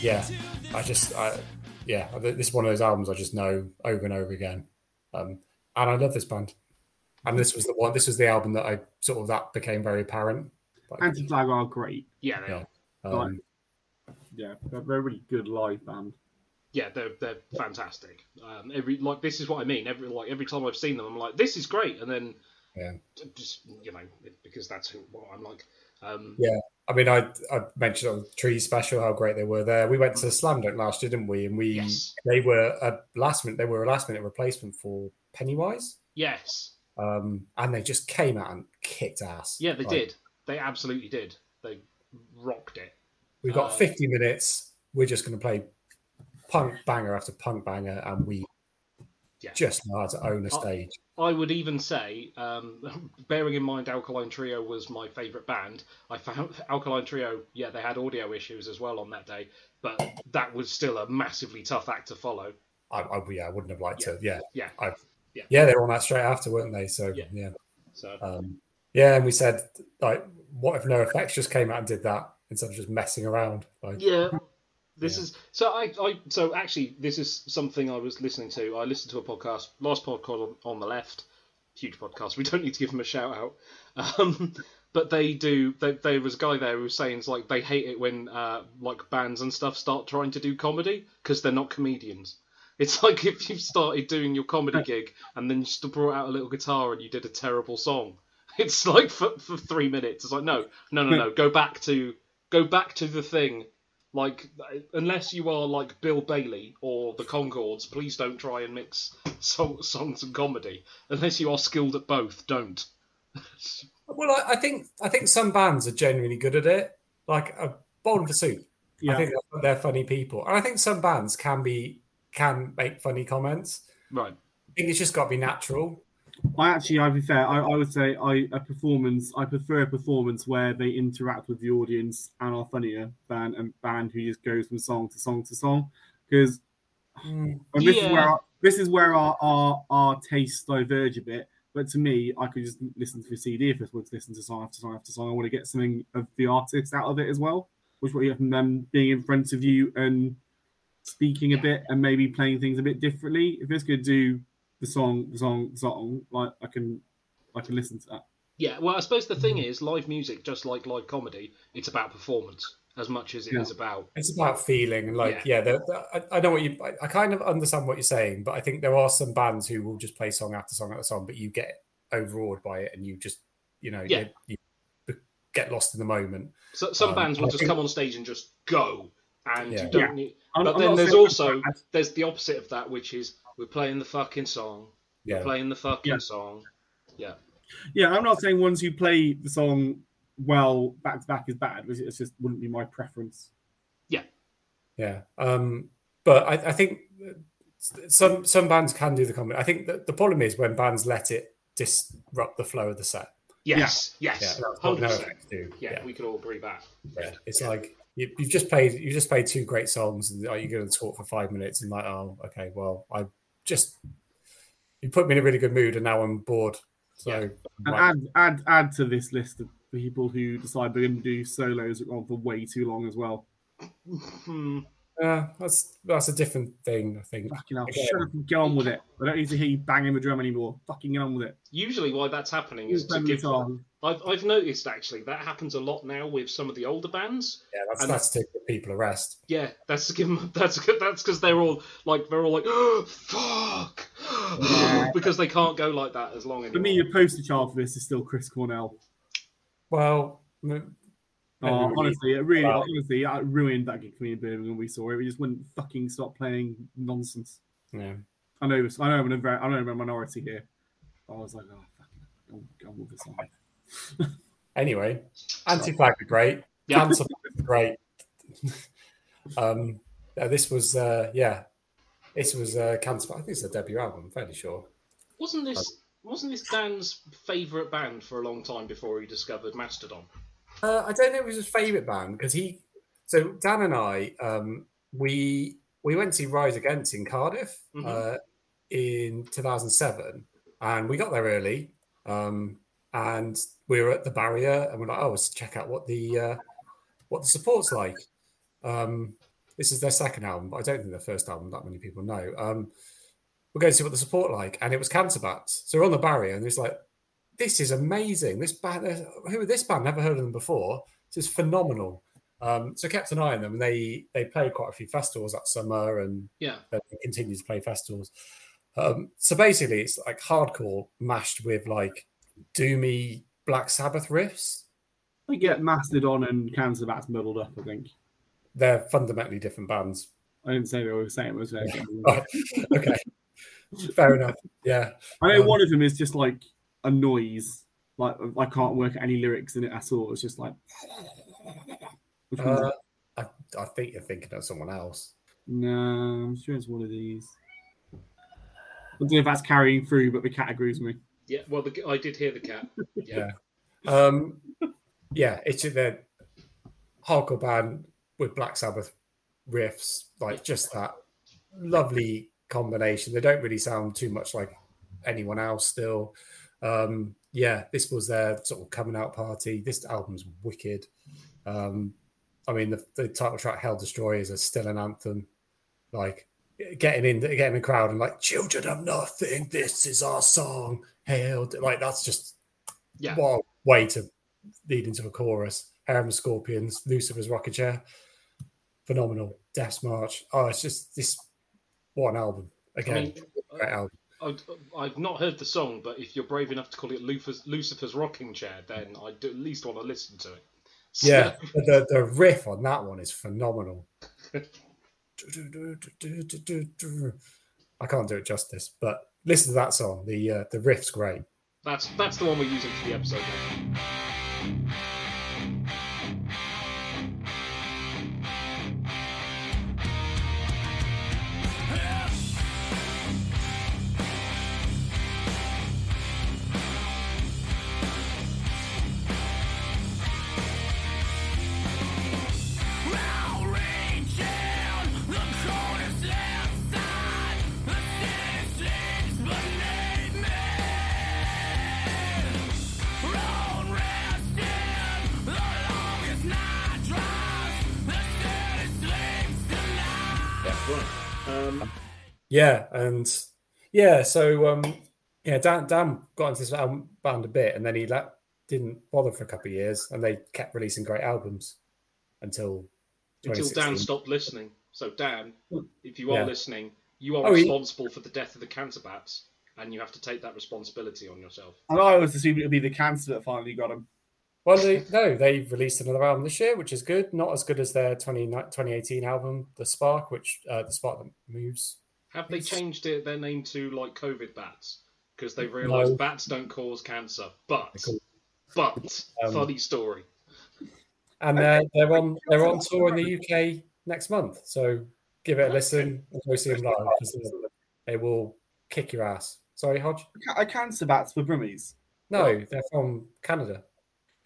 Yeah, I just, I, yeah, this is one of those albums I just know over and over again, um, and I love this band. And this was the one. This was the album that I sort of that became very apparent. Like, Anti Flag are great. yeah, they Yeah. are. um, Yeah, they're, they're a really good live band. Yeah, they're they're fantastic. Um, every like this is what I mean. Every like every time I've seen them, I'm like, this is great, and then Yeah. just you know because that's who what I'm like. Um, Yeah. I mean, I I mentioned on the Tree Special how great they were there. We went to Slam Dunk last year, didn't we? And we Yes. they were a last minute they were a last minute replacement for Pennywise, Yes, um, and they just came out and kicked ass. yeah, they Like, did. They absolutely did. They rocked it. We've got Uh, 50 minutes. We're just going to play punk banger after punk banger, and we Yeah. just know how to own a stage. I would even say, um, bearing in mind Alkaline Trio was my favourite band, I found Alkaline Trio, yeah, they had audio issues as well on that day, but that was still a massively tough act to follow. I, I, yeah, I wouldn't have liked Yeah. to. Yeah, Yeah. I've, Yeah. yeah, they were on that straight after, weren't they? So Yeah. yeah, So um, yeah. And we said like, what if No Effects just came out and did that instead of just messing around? Like, yeah, this Yeah. is so. I, I so actually this is something I was listening to. I listened to a podcast, last podcast on, on the left, huge podcast. We don't need to give them a shout out. Um, but they do. They, there was a guy there who was saying it's like they hate it when uh, like bands and stuff start trying to do comedy because they're not comedians. It's like if you started doing your comedy gig and then you brought out a little guitar and you did a terrible song. It's like for, for three minutes. It's like no, no, no, no. Go back to go back to the thing Like, unless you are like Bill Bailey or the Conchords, please don't try and mix song, songs and comedy. Unless you are skilled at both, don't. Well, I, I think I think some bands are genuinely good at it. Like a Bowling for Soup. Yeah. I think they're, they're funny people, and I think some bands can be can make funny comments. Right. I think it's just got to be natural. I actually, I'd be fair. I, I would say I a performance. I prefer a performance where they interact with the audience and are funnier than a band who just goes from song to song to song. Because mm. and this is Yeah. where our, this is where our, our our tastes diverge a bit. But to me, I could just listen to a CD if I wanted to listen to song after song after song. I want to get something of the artist out of it as well, which what you get from them being in front of you and speaking a bit and maybe playing things a bit differently. If it's going to do the song, the song, the song, like I can, I can listen to that. Yeah, well, I suppose the thing is, live music, just like live comedy, it's about performance as much as it is Yeah. about. It's about feeling and like yeah, the, the- I, I know what you. I, I kind of understand what you're saying, but I think there are some bands who will just play song after song after song, but you get overawed by it and you just you know Yeah. you, you get lost in the moment. So, some Um, bands will just think- come on stage and just go, and Yeah. you don't Yeah. need. I'm- But I'm then there's saying- also there's the opposite of that, which is we're playing the fucking song, Yeah, we're playing the fucking Yeah. song. Yeah, Yeah, I'm not saying ones who play the song well back to back is bad. It's it's just wouldn't be my preference. yeah. Yeah. Um, but I, I think some some bands can do the comedy. I think that the problem is when bands let it disrupt the flow of the set. yes, Yeah, yes, that's what hundred no percent. effects do. Yeah, yeah. we could all agree that. Yeah, it's like you, you've just played you just played two great songs, and are you going to talk for five minutes? And like, oh, okay, well, I just you put me in a really good mood, and now I'm bored. So Yeah. And like, add add add to this list of people who decide they're going to do solos on for way too long as well. Hmm. Hmm. uh, that's that's a different thing, I think. Fucking hell, Okay. shut up and get on with it. I don't need to hear you banging the drum anymore. Fucking get on with it. Usually, why that's happening is to Bang give. song. I've, I've noticed actually that happens a lot now with some of the older bands. Yeah, that's And- that's to give people a rest. Yeah, that's to give 'em- that's that's because they're all like they're all like oh, fuck because they can't go like that as long anymore. For me, your poster child for this is still Chris Cornell. Well, m- Oh, honestly, it really, Wow. honestly, it ruined that gig for me in Birmingham. We saw it. We just wouldn't fucking stop playing nonsense. yeah. I know, I know, I'm in a very, I know I'm a minority here. I was like, oh, fucking, go on with this song. Anyway, anti flag are great. Yeah. Cancer Flag great. um, uh, this was uh, yeah, this was uh, Cancer. I think it's a debut album. I'm fairly sure. wasn't this wasn't this Dan's favourite band for a long time before he discovered Mastodon? Uh, I don't know if it was his favourite band because he. So Dan and I, um, we we went to Rise Against in Cardiff Mhm. uh, in 2007, and we got there early, um, and we were at the barrier, and we're like, oh, let's check out what the uh, what the support's like. Um, this is their second album, but I don't think their first album that many people know. Um, we're going to see what the support like, and it was Cancer Bats. So we're on the barrier, and it's like, this is amazing. This band, who are this band? Never heard of them before. This is phenomenal. Um, so I kept an eye on them, and they they played quite a few festivals that summer, and Yeah, they continue to play festivals. Um, so basically, it's like hardcore mashed with like doomy Black Sabbath riffs. I get Mastodon and Cancer Bats muddled up. I think They're fundamentally different bands. I didn't say they were the same. I was saying. Okay, fair enough. Yeah, I know Um, one of them is just like a noise. Like I can't work out any lyrics in it at all. It's just like. Which uh. I, I think you're thinking of someone else. no, I'm sure it's one of these. I don't know if that's carrying through, but the cat agrees with me. yeah. Well, the, I did hear the cat. Yeah, Yeah. Um, yeah, it's their hardcore band with Black Sabbath riffs, like just that lovely combination. They don't really sound too much like anyone else still. Um, yeah, this was their sort of coming out party. This album's wicked. Um, I mean, the, the title track "Hail Destroyers" is still an anthem. Like getting in, the getting in the crowd and like, "Children of Nothing, this is our song." Hell, like that's just yeah. what a way to lead into a chorus. Harem of Scorpions, Lucifer's Rocking Chair, phenomenal. Death March. Oh, it's just this. one an album! I Again, mean, great album. I, I've not heard the song, but if you're brave enough to call it Lucifer's, Lucifer's rocking chair, then I do at least want to listen to it. Yeah, the the riff on that one is phenomenal. I can't do it justice, but listen to that song. The uh, the riff's great. That's that's the one we're using for the episode. now. Yeah, and yeah, so um, yeah, Dan Dan got into this album band a bit, and then he like, didn't bother for a couple of years, and they kept releasing great albums until until Dan stopped listening. So Dan, if you are Yeah. listening, you are Oh, he- responsible for the death of the cancer bats, and you have to take that responsibility on yourself. And I always assumed it would be the cancer that finally got him. Well, they, no, they released another album this year, which is good. Not as good as their 20, 2018 album, The Spark, which uh, The Spark That Moves. Have they It's- changed it, their name to like COVID bats because they've realised No. bats don't cause cancer? But, but, Um, funny story. And they're, they're on they're on tour in the UK next month. So give it a listen and go see them live because they will kick your ass. Sorry, Hodge? Are cancer bats for Brummies? No, they're from Canada.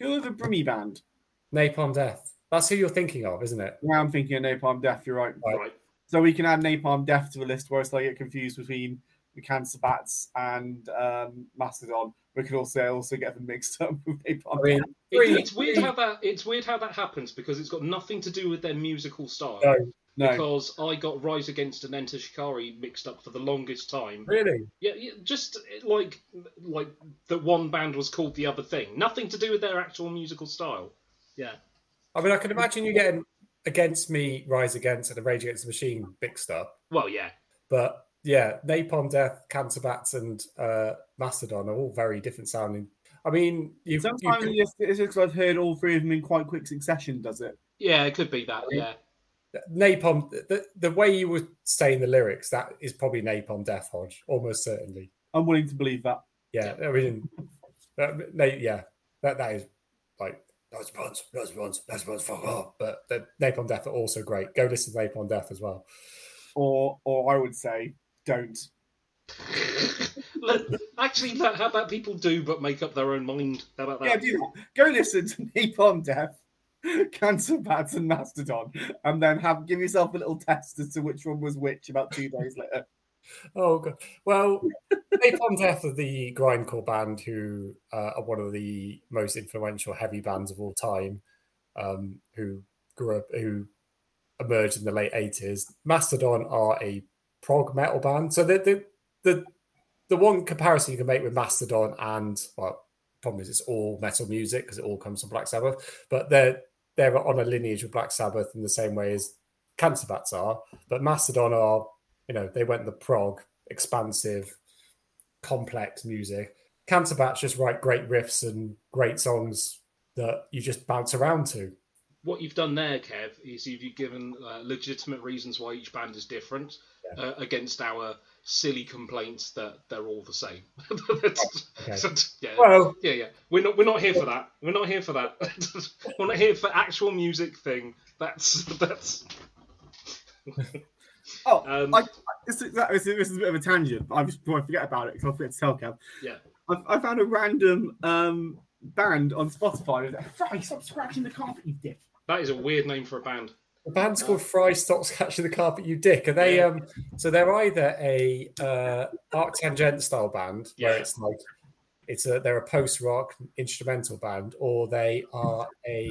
Who are the Brummie band? Napalm Death. That's who you're thinking of, isn't it? Yeah, I'm thinking of Napalm Death. You're right. Right. Right. So we can add Napalm Death to the list, whereas I get confused between the cancer bats and um, Mastodon. We could also also get them mixed up with Napalm. I mean, It- it's weird how that it's weird how that happens because it's got nothing to do with their musical style. No, no, Because I got Rise Against and Enter Shikari mixed up for the longest time. really? Yeah, yeah, just like like that one band was called the other thing. Nothing to do with their actual musical style. Yeah. I mean, I can imagine you getting Against Me, Rise Against, and the Rage Against the Machine mixed up. Well, yeah. But yeah, Napalm Death, Cancer Bats, and uh, Mastodon are all very different sounding. I mean, you've, sometimes you've it's just, it's just 'cause I've heard all three of them in quite quick succession. Does it? Yeah, it could be that. Yeah. Napalm, the, the way you were saying the lyrics, that is probably Napalm Death, Hodge, almost certainly. I'm willing to believe that. Yeah, I mean, uh, na- yeah, that that is like those ones, those ones, those ones, fuck off. But the Napalm Death are also great. Go listen to Napalm Death as well. Or, or I would say, don't. Let- Actually, that, how about people do but make up their own mind? How about that? Yeah, do that. Go listen to Napalm Death, Cancer Bats, and Mastodon, and then have give yourself a little test as to which one was which about two days later. Oh god. Well, Napalm Death are the grindcore band who uh, are one of the most influential heavy bands of all time. Um, who grew up, who emerged in the late eighties. Mastodon are a prog metal band. So the the the the one comparison you can make with Mastodon and well, problem is it's all metal music because it all comes from Black Sabbath, but they're they're on a lineage with Black Sabbath in the same way as Cancer Bats are. But Mastodon are you know, they went the prog, expansive, complex music. Cancer just write great riffs and great songs that you just bounce around to. What you've done there, Kev, is you've given uh, legitimate reasons why each band is different uh, against our silly complaints that they're all the same. Okay. yeah, Well, yeah, yeah. We're not we're not here for that. We're not here for that. we're not here for actual music thing. That's that's. Oh, Um, I, this, is, this, is, this is a bit of a tangent, but I just before I forget about it because I forget to tell Kev. Yeah. I, I found a random um, band on Spotify. Fry, stop scratching the carpet, you dick. That is a weird name for a band. the band's called Fry Stop Scratching the Carpet, You Dick. Are they Yeah. um so they're either a uh Arc Tangent style band where Yeah. it's like it's a they're a post rock instrumental band, or they are a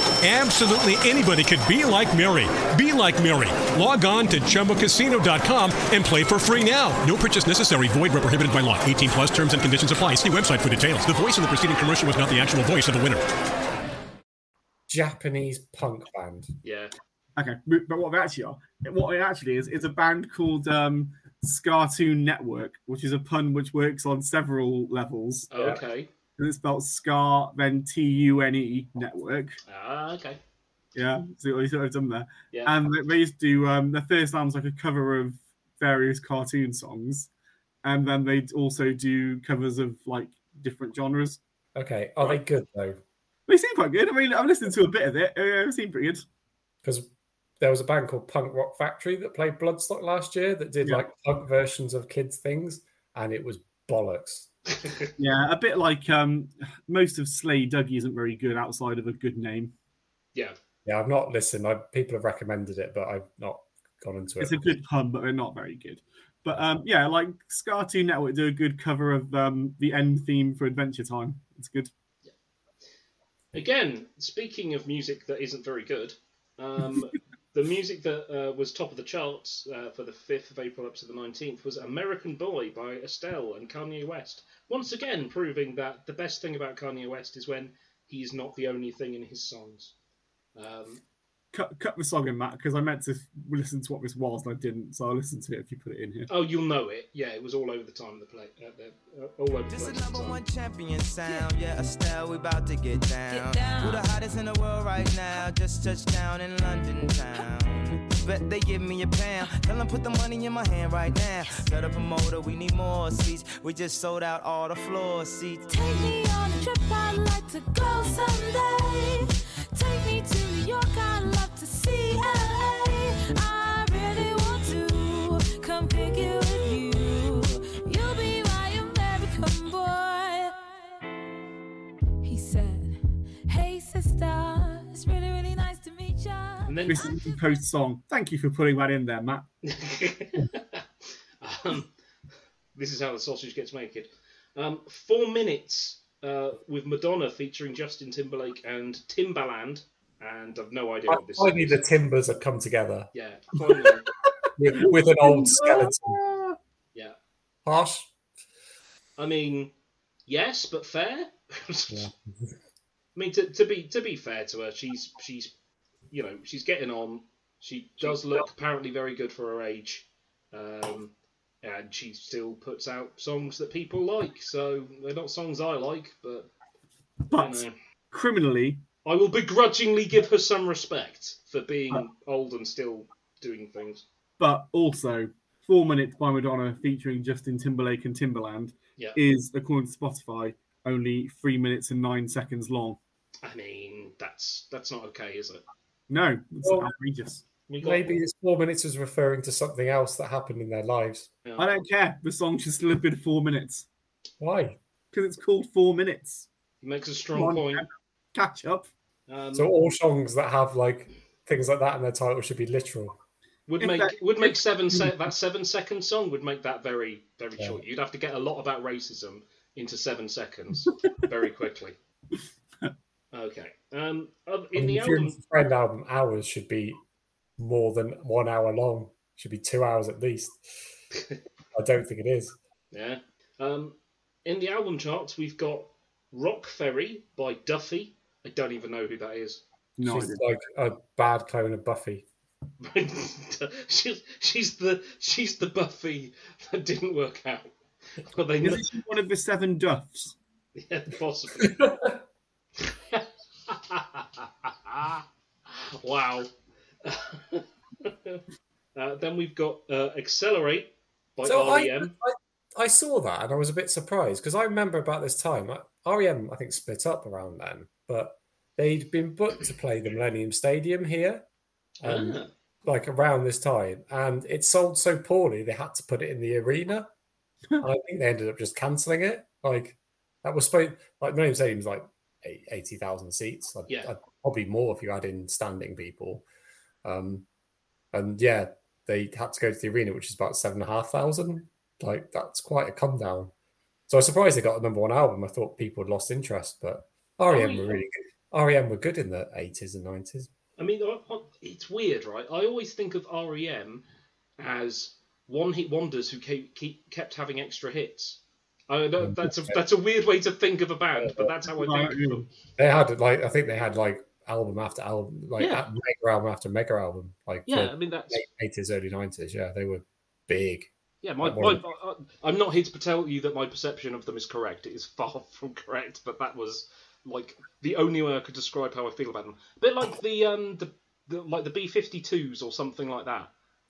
Absolutely anybody could be like Mary. Be like Mary. Log on to ChumbaCasino.com and play for free now. No purchase necessary. Void where prohibited by law. 18 plus terms and conditions apply. See website for details. The voice in the preceding commercial was not the actual voice of the winner. Japanese punk band. Yeah. Okay, but but what they actually are, what it actually is, is a band called um, Scartoon Network, which is a pun which works on several levels. Oh, okay. And it's spelled Scar, then T U N E Network. Ah, okay. Yeah, so what I've done there. Yeah. And they- they used to do um, their first album's like a cover of various cartoon songs, and then they'd also do covers of like different genres. Okay, are they good though? They seem quite good. I mean, I've listened to a bit of it. Uh, they seem pretty good. Because there was a band called Punk Rock Factory that played Bloodstock last year that did Yeah. like punk versions of kids things, and it was bollocks. Yeah, a bit like um, most of Slay Dougie isn't very good outside of a good name. Yeah. Yeah, I've not listened. I, people have recommended it, but I've not gone into it. It's a good pun, but they're not very good. But um, yeah, like Scartoon Network do a good cover of um, the end theme for Adventure Time. It's good. Again, speaking of music that isn't very good, um, the music that uh, was top of the charts uh, for the 5th of April up to the 19th was American Boy by Estelle and Kanye West. Once again, proving that the best thing about Kanye West is when he's not the only thing in his songs. Um, Cut, cut the song in, Matt, because I meant to listen to what this was and I didn't. So I'll listen to it if you put it in here. oh, you'll know it. Yeah, it was all over the time. Of the play, uh, the, uh, all over the This place. is at the number one champion sound. Yeah, Estelle, we about to get down. down. Who the hottest in the world right now? Just touched down in London town. Bet they give me a pound. Tell them put the money in my hand right now. Set up a motor, we need more seats. We just sold out all the floor seats. Take me on a trip, I'd like to go someday. This is the post song. Thank you for putting that in there, Matt. um, this is how the sausage gets made. Um, four minutes uh, with Madonna featuring Justin Timberlake and Timbaland, and I've no idea what this Finally, is. the timbers have come together Yeah, finally. with, with an old skeleton. yeah. Harsh. I mean, yes, but fair. Yeah. I mean, to, to be to be fair to her, she's she's you know she's getting on. She does look apparently very good for her age, um, and she still puts out songs that people like. So they're not songs I like, but But you know, criminally, I will begrudgingly give her some respect for being old and still doing things. but also Four Minutes by Madonna featuring Justin Timberlake and Timbaland Yeah, is, according to Spotify, only three minutes and nine seconds long. I mean that's that's not okay, is it? No, it's Well, outrageous. Maybe this four minutes was referring to something else that happened in their lives. yeah. I don't care. The song should still have been four minutes Why? because it's called Four Minutes. It makes a Come strong on, point. Catch up. Um, So all songs that have like things like that in their title should be literal. would If make that- would make seven se- that seven second song would make that very very Yeah. short. You'd have to get a lot about racism into seven seconds very quickly. Okay. Um. uh, In I mean, the the Fear album, of a Friend album, hours should be more than one hour long. Should be two hours at least. I don't think it is. yeah. Um. In the album charts, we've got Rock Ferry by Duffy. I don't even know who that is. No, She's didn't. like a bad clone of Buffy. she's she's the she's the Buffy that didn't work out. But they Is it one of the seven Duffs? Yeah, possibly. wow. uh, then we've got uh, Accelerate by So REM. I, I saw that and I was a bit surprised because I remember about this time, uh, REM, I think, split up around then, but they'd been booked to play the Millennium Stadium here, um, Ah, like around this time, and it sold so poorly they had to put it in the arena. I think they ended up just cancelling it. Like, that was supposed, like, Millennium Stadium's like eight- 80,000 seats. I'd- Yeah. I'd- probably more if you add in standing people. Um, and yeah, they had to go to the arena, which is about seven and a half thousand. Like that's quite a come down. So I was surprised they got a number one album. I thought people had lost interest, but REM were really good. REM were good in the eighties and nineties. I mean, I- I- it's weird, right? I always think of REM as one-hit wonders who keep, keep kept having extra hits. I know mm-hmm. that's a that's a weird way to think of a band, but that's how I think of them. They had like I think they had like album after album, like Yeah. mega album after mega album, like Yeah, I mean that's eighties, early nineties. Yeah, they were big. yeah. My, That my, I- I'm not here to tell you that my perception of them is correct. It is far from correct, but that was like the only way I could describe how I feel about them. A bit like the um the, the like the B52s or something like that.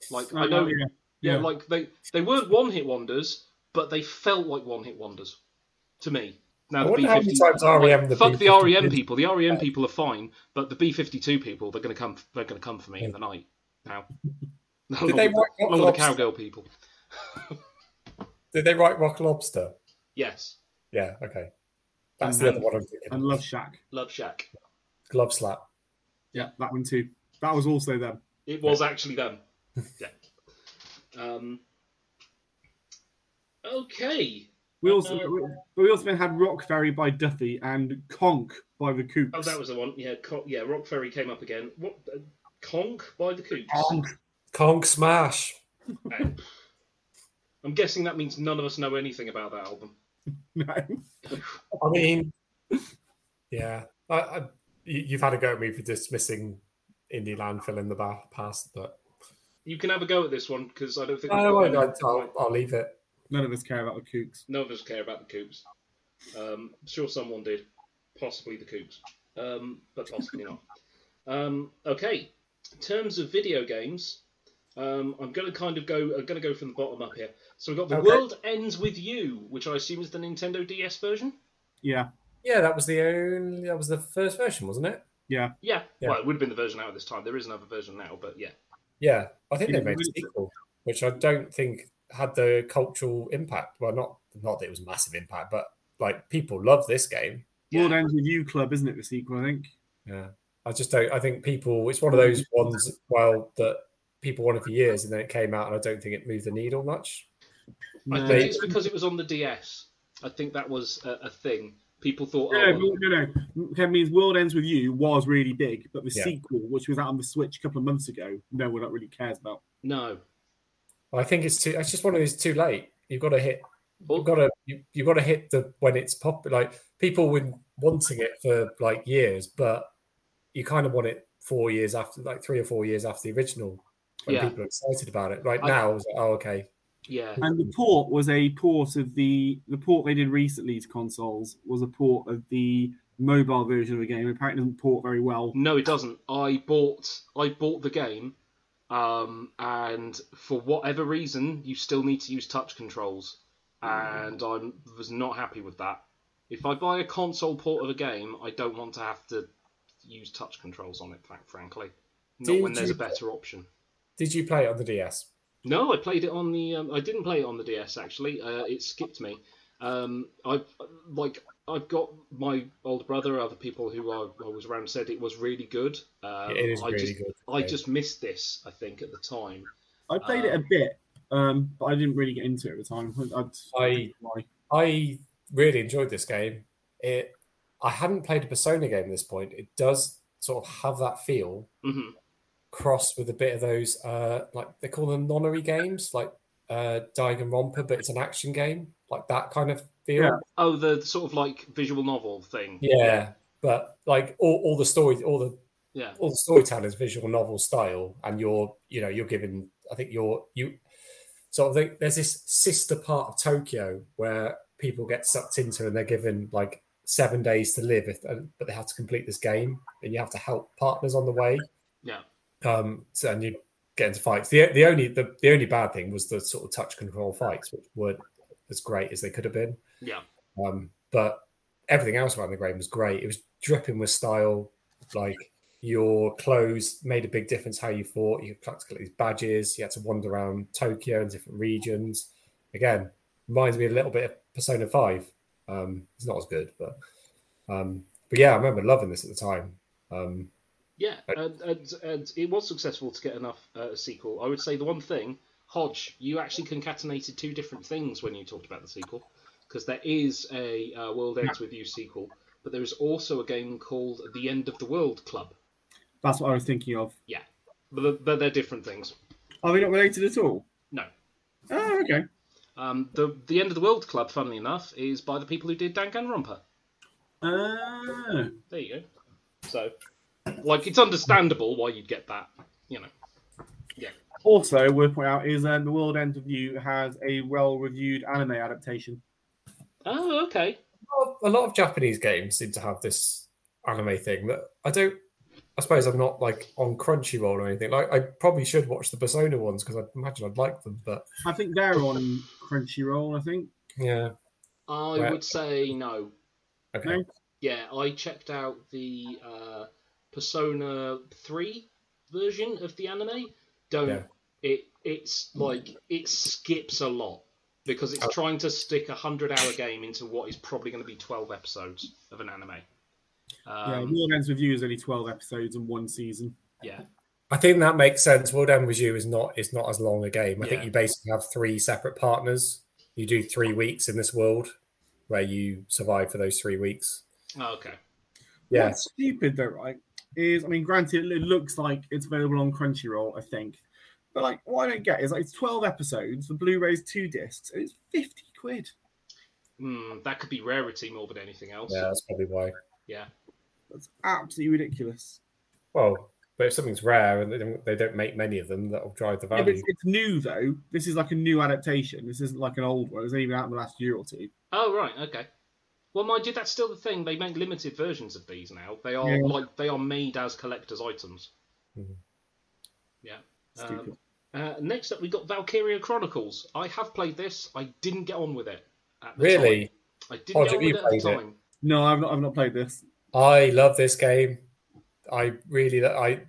Like I Oh, know, yeah, yeah, yeah. like they they weren't one-hit wonders, but they felt like one-hit wonders to me. Now I the how many B50 times REM the fuck the B52 REM people. The REM people are fine, but the B52 people they're gonna come they're gonna come for me in the night now. Did they Along with- rock along with the cowgirl people? Did they write Rock Lobster? Yes, Yeah, okay. That's And the other one I'm thinking. And Love Shack. Love Shack. Glove slap. Yeah, that one too. That was also them. It was actually them. yeah. Um. Okay. We also Uh, we- we also had Rock Ferry by Duffy and Konk by the Kooks. Oh, that was the one. Yeah, Co- yeah. Rock Ferry came up again. What? Uh, Konk by the Kooks. Konk. Conk Smash. Uh, I'm guessing that means none of us know anything about that album. No. I mean, yeah, I, I, you- you've had a go at me for dismissing indie landfill in the ba- past, but You can have a go at this one because I don't think. I we've got won't, any- I'll, I'll, I'll leave it. None of us care about the Kooks. None of us care about the Kooks. Um, I'm sure someone did, possibly the Kooks, um, but possibly not. Um, okay, in terms of video games, um, I'm going to kind of go. I'm going to go from the bottom up here. So we've got the Okay. World Ends with You, which I assume is the Nintendo DS version. Yeah, Yeah, that was the only, that was the first version, wasn't it? yeah. Yeah, Yeah. well, it would have been the version out at this time. There is another version now, but yeah. Yeah, I think they Yeah, made a sequel, which I don't think had the cultural impact. Well, not not that it was massive impact, but like people love this game. World Ends with You Club, isn't it? The sequel, I think. Yeah, I just don't. I think people. It's one of those ones. Well, that people wanted for years, and then it came out, and I don't think it moved the needle much. I No. think it's because it was on the DS. I think that was a, a thing. People thought, No, oh, no, no, no. That means World Ends with You was really big, but the Yeah. sequel, which was out on the Switch a couple of months ago, no one really cares about. no. I think it's too. It's just one of those too late. You've got to hit. Oh. You've got to. You, you've got to hit the when it's popular. Like people were wanting it for like years, but you kind of want it four years after, like three or four years after the original, when Yeah. people are excited about it. Right I- now, it's like, oh, okay, yeah. And the port was a port of the the port they did recently to consoles was a port of the mobile version of the game. Apparently, it doesn't port very well. No, it doesn't. I bought I bought the game, um, and for whatever reason, you still need to use touch controls, and I was not happy with that. If I buy a console port of a game, I don't want to have to use touch controls on it. Frankly, not Did when there's you- a better option. Did you play it on the DS? No, I played it on the. Um, I didn't play it on the DS actually. Uh, it skipped me. Um, I've like I've got my older brother, other people who I, I was around said it was really good. Um, It is I really just, good. I just missed this. I think at the time. I played it a bit, um, but I didn't really get into it at the time. I'd, I- why. I really enjoyed this game. It. I hadn't played a Persona game at this point. It does sort of have that feel hmm crossed with a bit of those uh like they call them nonary games like uh Romper, but it's an action game like that kind of feel Yeah. Oh, the sort of like visual novel thing. yeah, but like all, all the stories all the Yeah. all the storytelling is visual novel style and you're you know you're given i think you're you sort of think there's this sister part of tokyo where people get sucked into and they're given like seven days to live if, but they have to complete this game and you have to help partners on the way Yeah. Um so and you get into fights the, the only the, the only bad thing was the sort of touch control fights which weren't as great as they could have been Yeah. um, but everything else around the game was great. It was dripping with style. Like your clothes made a big difference how you fought. You had to collect these badges. You had to wander around Tokyo and different regions. Again, reminds me a little bit of Persona Five. Um, it's not as good, but um, but yeah, I remember loving this at the time. Um, Yeah, and, and, and it was successful to get enough uh, sequel. I would say the one thing, Hodge, you actually concatenated two different things when you talked about the sequel, because there is a uh, World Ends with You sequel, but there is also a game called The End of the World Club. That's what I was thinking of. Yeah, but they're, but they're different things. Are they not related at all? No. Oh, okay. Um, the The End of the World Club, funnily enough, is by the people who did Danganronpa. Ah. There you go. So, like, it's understandable why you'd get that. You know. Yeah. Also, worth pointing out is um, the World End of You has a well-reviewed anime adaptation. Oh, okay. A lot of- A lot of Japanese games seem to have this anime thing that I don't. I suppose I'm not like on Crunchyroll or anything. Like I probably should watch the Persona ones because I imagine I'd like them. But I think they're on Crunchyroll. I think. yeah, I Right. would say no. okay. No? Yeah, I checked out the uh, Persona 3 version of the anime. Don't. Yeah. It It's like, it skips a lot because it's trying to stick a 100 hour game into what is probably going to be 12 episodes of an anime. yeah, Um, World Ends with You is only twelve episodes and one season. yeah. I think that makes sense. World End with You is not is not as long a game. I think you basically have three separate partners. You do three weeks in this world where you survive for those three weeks. Oh, okay. Yeah, What's stupid though, right? Is I mean, granted, it looks like it's available on Crunchyroll, I think, but like, what I don't get is like it's twelve episodes. The Blu-ray's two discs. And it's fifty quid. Hmm, that could be rarity more than anything else. yeah, that's probably why. Yeah. That's absolutely ridiculous. Well, but if something's rare and they don't, they don't make many of them, that'll drive the Yeah, value. it's, it's new though. This is like a new adaptation. This isn't like an old one. It was only been out in the last year or two. Oh, right. Okay. Well, mind you, that's still the thing. They make limited versions of these now. They are Yeah. like they are made as collector's items. Mhm. Yeah. Stupid. Um, uh, next up, we got Valkyria Chronicles. I have played this. I didn't get on with it. At the Really? time. I didn't Oh, get have on with it at the played it? No, I've not. I've not played this. I love this game. I really, I,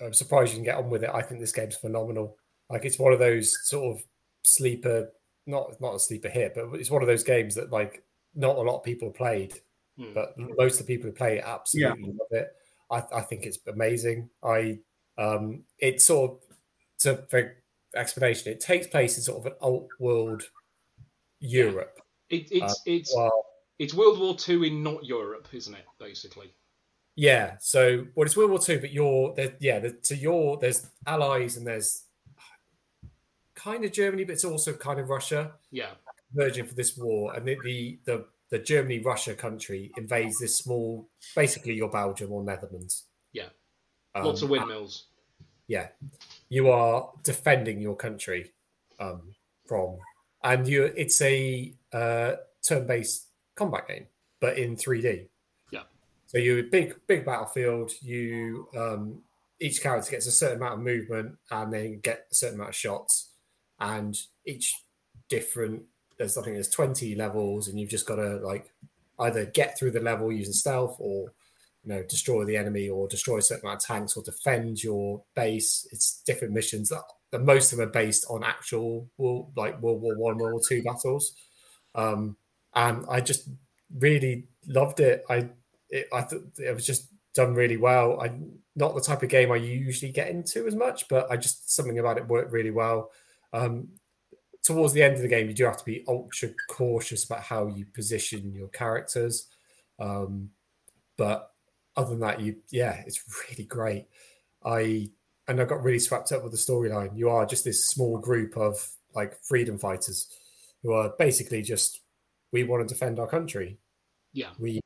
I'm surprised you can get on with it. I think this game's phenomenal. Like it's one of those sort of sleeper, not not a sleeper hit, but it's one of those games that like not a lot of people played, Hmm. but most of the people who play it absolutely love it. I, I think it's amazing. I, um, it's sort of to for explanation. It takes place in sort of an alt world Europe. It, it's Uh, it's Well, it's World War Two in not Europe, isn't it? Basically. Yeah. So, well, it's World War Two, but you're there. Yeah. The, so you're there's allies and there's kind of Germany, but it's also kind of Russia Yeah. Virgin for this war, and the the the, the Germany Russia country invades this small, basically your Belgium or Netherlands. Yeah. Um, Lots of windmills. yeah you are defending your country um from and you it's a uh turn-based combat game but in 3d Yeah. so you big big battlefield you um each character gets a certain amount of movement and then get a certain amount of shots and each different there's think there's 20 levels and you've just got to like either get through the level using stealth or you know destroy the enemy or destroy a certain amount of tanks or defend your base. It's different missions that, that most of them are based on actual world, like world war one world war two battles. Um and i just really loved it. I it, i thought it was just done really well. I not the type of game i usually get into as much but i just something about it worked really well. Um towards the end of the game you do have to be ultra cautious about how you position your characters um but other than that, you yeah, it's really great. I and I got really swept up with the storyline. You are just this small group of like freedom fighters who are basically just we want to defend our country. Yeah. We,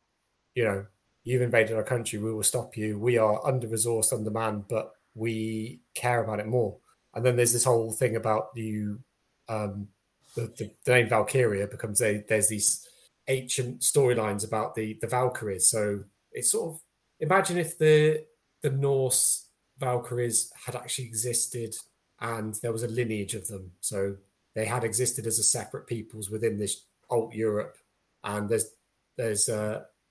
you know, you've invaded our country. We will stop you. We are under resourced, undermanned, but we care about it more. And then there's this whole thing about you. Um, the, the, the name Valkyria becomes a. There's these ancient storylines about the the Valkyries. So it's sort of imagine if the the Norse Valkyries had actually existed and there was a lineage of them. So they had existed as a separate peoples within this alt Europe, and there's there's uh,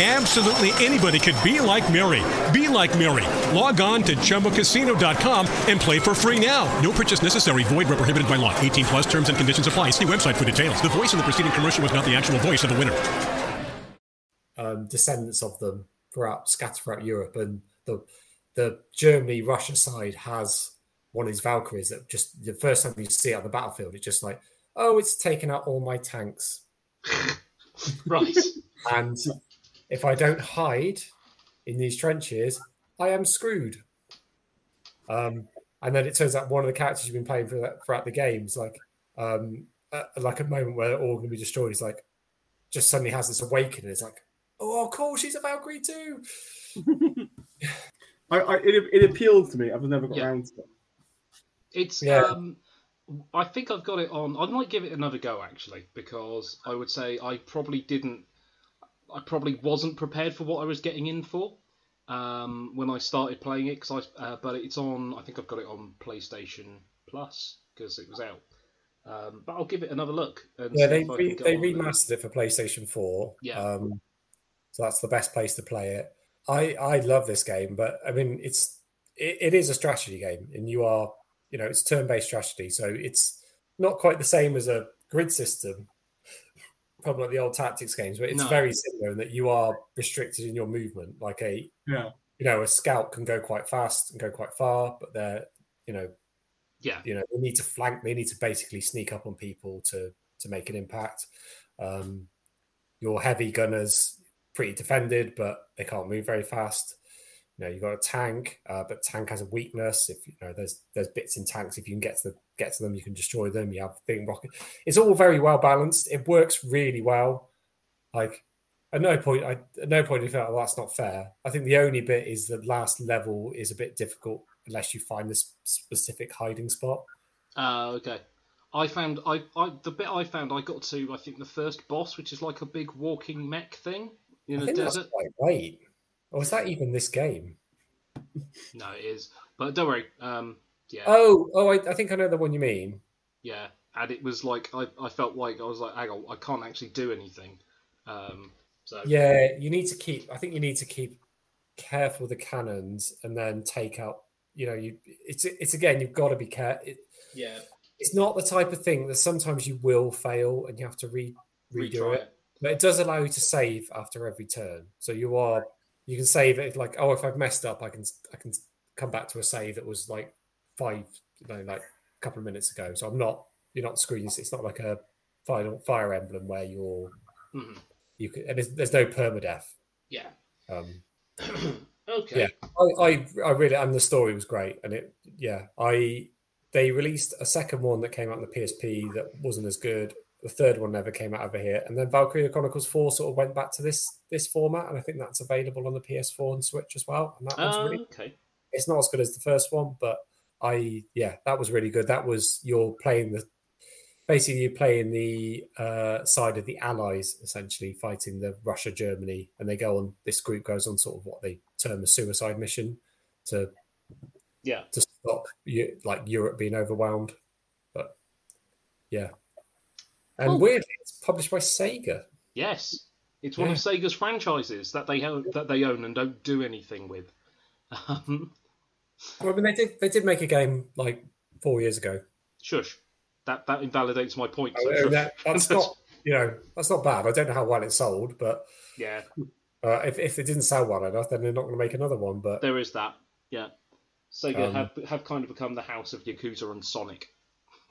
Absolutely anybody could be like Mary. Be like Mary. Log on to ChumbaCasino.com and play for free now. No purchase necessary. Void where prohibited by law. 18 plus terms and conditions apply. See website for details. The voice in the preceding commercial was not the actual voice of the winner. um, descendants of them throughout scattered throughout Europe, and the the Germany Russia side has one of these Valkyries that just the first time you see it on the battlefield, it's just like, oh, it's taken out all my tanks, Right. and if I don't hide in these trenches, I am screwed. Um, and then it turns out one of the characters you've been playing for that, throughout the games, like um, uh, like a moment where they're all going to be destroyed, is like just suddenly has this awakening. It's like, oh, cool, she's a Valkyrie too. I, I, it, it appeals to me. I've never got Yeah. around to it. It's Yeah. um I think I've got it on I might give it another go actually, because I would say I probably didn't I probably wasn't prepared for what I was getting in for um, when I started playing it. Cause I, uh, but it's on. I think I've got it on PlayStation Plus because it was out. Um, but I'll give it another look. And Yeah, they re- they remastered it for PlayStation Four. Yeah. Um, so that's the best place to play it. I I love this game, but I mean it's it, it is a strategy game, and you are you know it's turn based strategy, so it's not quite the same as a grid system. Probably like the old tactics games, but it's No. very similar in that you are restricted in your movement. Like a Yeah. you know a scout can go quite fast and go quite far, but they're you know Yeah. you know they need to flank they need to basically sneak up on people to to make an impact um your heavy gunners pretty defended but they can't move very fast you know you've got a tank uh, but tank has a weakness if you know there's there's bits in tanks if you can get to the, get to them you can destroy them you have thing rocket it's all very well balanced it works really well like at no point I at no point you felt well, that's not fair I think the only bit is the last level is a bit difficult unless you find this specific hiding spot Uh, okay. I found I, I the bit I found I got to I think the first boss, which is like a big walking mech thing in I a think that's desert. quite late. Or is that even this game? No, it is. But don't worry. Um, yeah, Oh, oh, I, I think I know the one you mean. yeah. And it was like I, I felt like I was like, hang on, I can't actually do anything. Um, so Yeah, you need to keep. I think you need to keep careful with the cannons, and then take out. You know, you. It's it's again. You've got to be careful. It, yeah, it's not the type of thing that sometimes you will fail and you have to re redo retry it. But it does allow you to save after every turn. So you are you can save it like oh if I've messed up I can I can come back to a save that was like five you know like a couple of minutes ago. So I'm not you're not screwing. It's not like a final fire emblem where you're Mhm. you can and there's, there's no permadeath. Yeah. Um, Okay. yeah, I, I I really and the story was great and it yeah I they released a second one that came out on the PSP that wasn't as good. The third one never came out over here, and then Valkyria Chronicles Four sort of went back to this this format, and I think that's available on the PS4 and Switch as well. And that one's Uh, really okay. it's not as good as the first one, but I yeah that was really good. That was you're playing the basically you're playing the uh, side of the Allies essentially fighting the Russia Germany, and they go on this group goes on sort of what they term a suicide mission to Yeah. to stop like Europe being overwhelmed. But yeah, and weirdly, it's published by Sega. Yes. It's one of Sega's franchises that they own, that they own and don't do anything with. Um, Well, I mean, they did they did make a game like four years ago. shush. That that invalidates my point. So shush. that, that's not you know that's not bad. I don't know how well it sold, but Yeah, uh, if if it didn't sell well enough, then they're not going to make another one. But there is that. Yeah. Sega Um, have have kind of become the house of Yakuza and Sonic.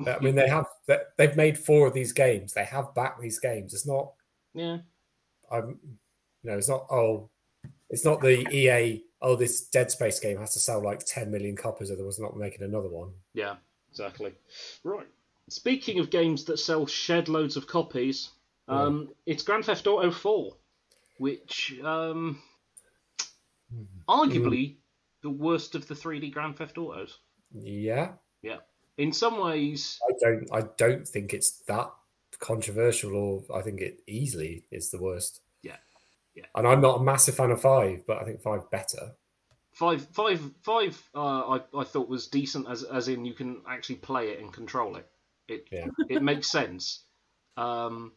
I mean, they have they- they've made four of these games. They have backed these games. It's not Yeah. I'm you know it's not oh it's not the EA oh this Dead Space game has to sell like ten million copies, or there was not making another one. Yeah, exactly. Right. Speaking of games that sell shed loads of copies, um, it's Grand Theft Auto 4, which um, arguably the worst of the 3D Grand Theft Autos. Yeah, Yeah. In some ways, I don't I don't think it's that controversial, or I think it easily is the worst. Yeah. Yeah. And I'm not a massive fan of five, but I think five better. five, five, five. Uh, I I thought was decent as as in you can actually play it and control it. It Yeah. it makes sense. Um,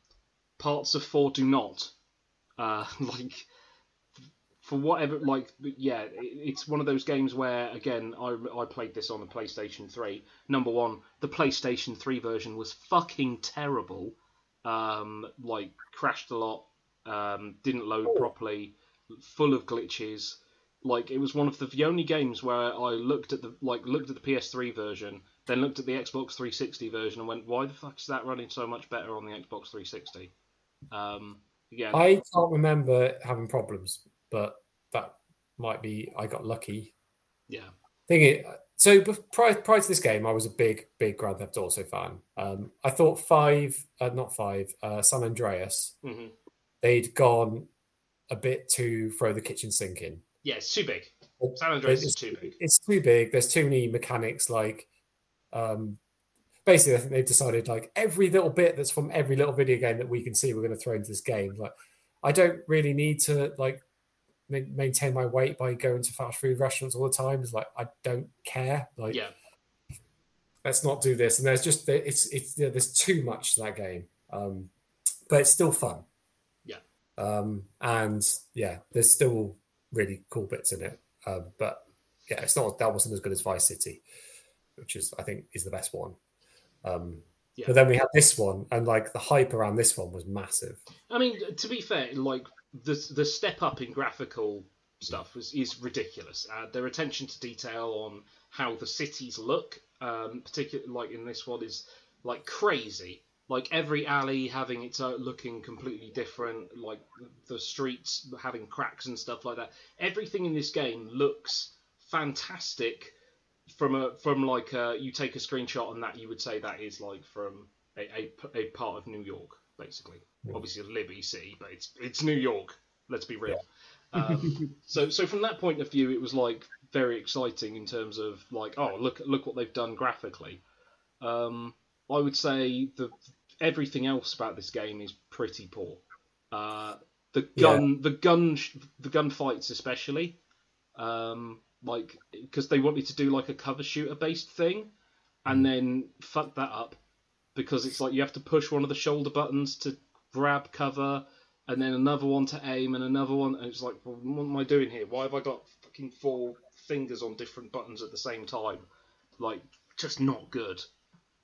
parts of four do not. Uh, like for whatever, like yeah, it's one of those games where again I I played this on the PlayStation Three. Number one, the PlayStation Three version was fucking terrible. Um, like crashed a lot. um, didn't load properly, full of glitches. Like it was one of the, the only games where I looked at the like looked at the PS3 version, then looked at the Xbox 360 version, and went, "Why the fuck is that running so much better on the Xbox 360?" Um, yeah, I can't remember having problems, but that might be I got lucky. yeah, Thing is, so prior, prior to this game, I was a big, big Grand Theft Auto fan. Um, I thought five, uh, not five, uh, San Andreas, hmm they'd gone a bit too throw the kitchen sink in. yeah. It's too big. San Andreas is It's- too big. It's too big. There's too many mechanics. Like, um, basically, I think they've decided like every little bit that's from every little video game that we can see, we're going to throw into this game. Like, I don't really need to like maintain my weight by going to fast food restaurants all the time. It's like I don't care. Like, Yeah, let's not do this. And there's just it's it's yeah, there's too much to that game, um, but it's still fun. Yeah. Um, and yeah, there's still really cool bits in it. Um, but yeah, it's not that wasn't as good as Vice City, which is I think is the best one. Um, Yeah. But then we had this one, and like the hype around this one was massive. I mean, to be fair, like the the step up in graphical stuff is, is ridiculous. Uh, their attention to detail on how the cities look, um, particularly like in this one, is like crazy. Like every alley having its own looking completely different, like the streets having cracks and stuff like that. Everything in this game looks fantastic from a from like a, you take a screenshot and that you would say that is like from a, a, a part of New York basically. Obviously Liberty City, but it's it's New York. Let's be real. Um, so so from that point of view, it was like very exciting in terms of like oh look look what they've done graphically. Um, I would say the everything else about this game is pretty poor. Uh, the gun the gun the gun fights especially um, like because they wanted me to do like a cover shooter based thing and then fuck that up because it's like you have to push one of the shoulder buttons to grab cover and then another one to aim and another one and it's like well, what am i doing here why have i got fucking four fingers on different buttons at the same time like just not good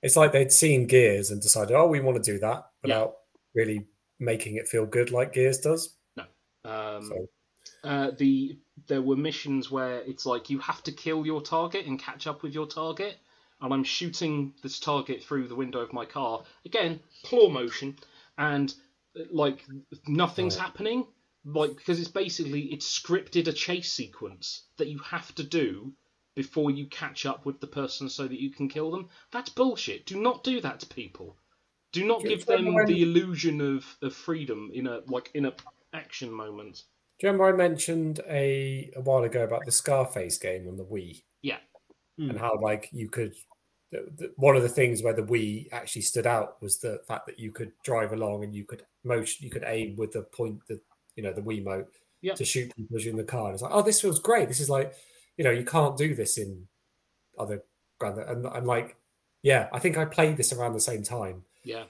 It's like they'd seen Gears and decided, oh, we want to do that Yeah. without really making it feel good like Gears does. No. Um, So uh, the there were missions where it's like you have to kill your target and catch up with your target, and I'm shooting this target through the window of my car again, claw motion, and like nothing's happening, like because it's basically it's scripted a chase sequence that you have to do before you catch up with the person so that you can kill them. That's bullshit. Do not do that to people. Do not give them the illusion of, of freedom in a like in a action moment. Do you remember I mentioned a, a while ago about the Scarface game on the Wii Yeah. and how like you could the, the, one of the things where the Wii actually stood out was the fact that you could drive along and you could motion you could aim with the point the you know the Wiimote Yeah. to shoot people you're in the car. And it's like, oh, this feels great. This is like, you know, you can't do this in other grand and, and like, yeah, I think I played this around the same time. Yeah.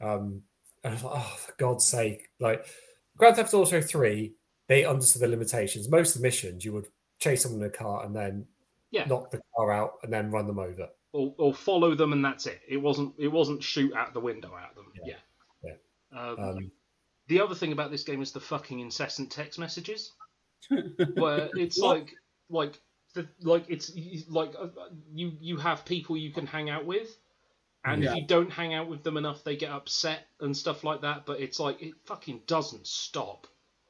Um, and I was like, oh, for God's sake! Like Grand Theft Auto Three, they understood the limitations. Most of the missions, you would chase someone in a car and then Yeah. knock the car out and then run them over. or, or follow them and that's it. It wasn't it wasn't shoot out the window at them. Yeah. Yeah. Um, Um, the other thing about this game is the fucking incessant text messages, where it's like like the, like it's like uh, you you have people you can hang out with, and Yeah. if you don't hang out with them enough, they get upset and stuff like that. But it's like it fucking doesn't stop.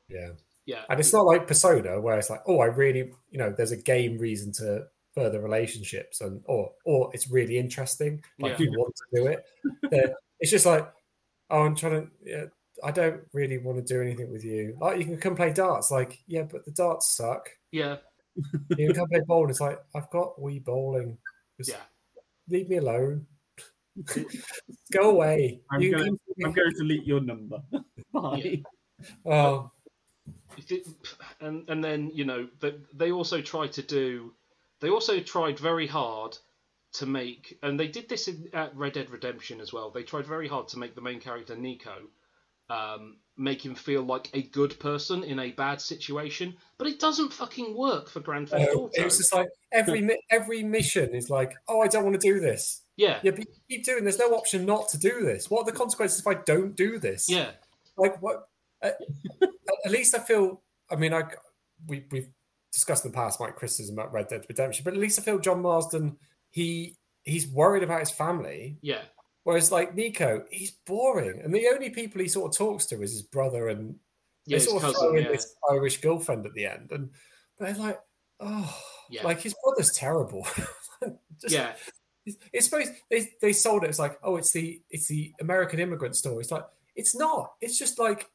yeah, Yeah. and it's not like Persona where it's like, oh, I really, you know, there's a game reason to further relationships, and or or it's really interesting, like Yeah. you want to do it. It's just like, oh, I'm trying to. Yeah, I don't really want to do anything with you. Like, you can come play darts. Like, yeah, but the darts suck. Yeah. You can come play bowling. It's like I've got Wii bowling. Just Yeah. leave me alone. Go away. I'm You going, I'm going to delete your number. Bye. Oh, If it- and and then you know they, they also tried to do they also tried very hard to make and they did this in, at Red Dead Redemption as well they tried very hard to make the main character Niko um, make him feel like a good person in a bad situation but it doesn't fucking work for Grand Theft Auto it was just like every every mission is like, oh, I don't want to do this. yeah Yeah, but you keep doing. There's no option not to do this. What are the consequences if I don't do this? yeah Like what? At, at least I feel. I mean, I we we've discussed in the past my criticism about Red Dead Redemption, but at least I feel John Marston he he's worried about his family. Yeah, Whereas like Niko, he's boring, and the only people he sort of talks to is his brother and yeah, they his sort of cousin. throw in Yeah, this Irish girlfriend at the end, and they're like, oh, Yeah. like his brother's terrible. Just- yeah, it's, it's supposed they they sold it. It's like, oh, it's the it's the American immigrant story. It's like it's not. It's just like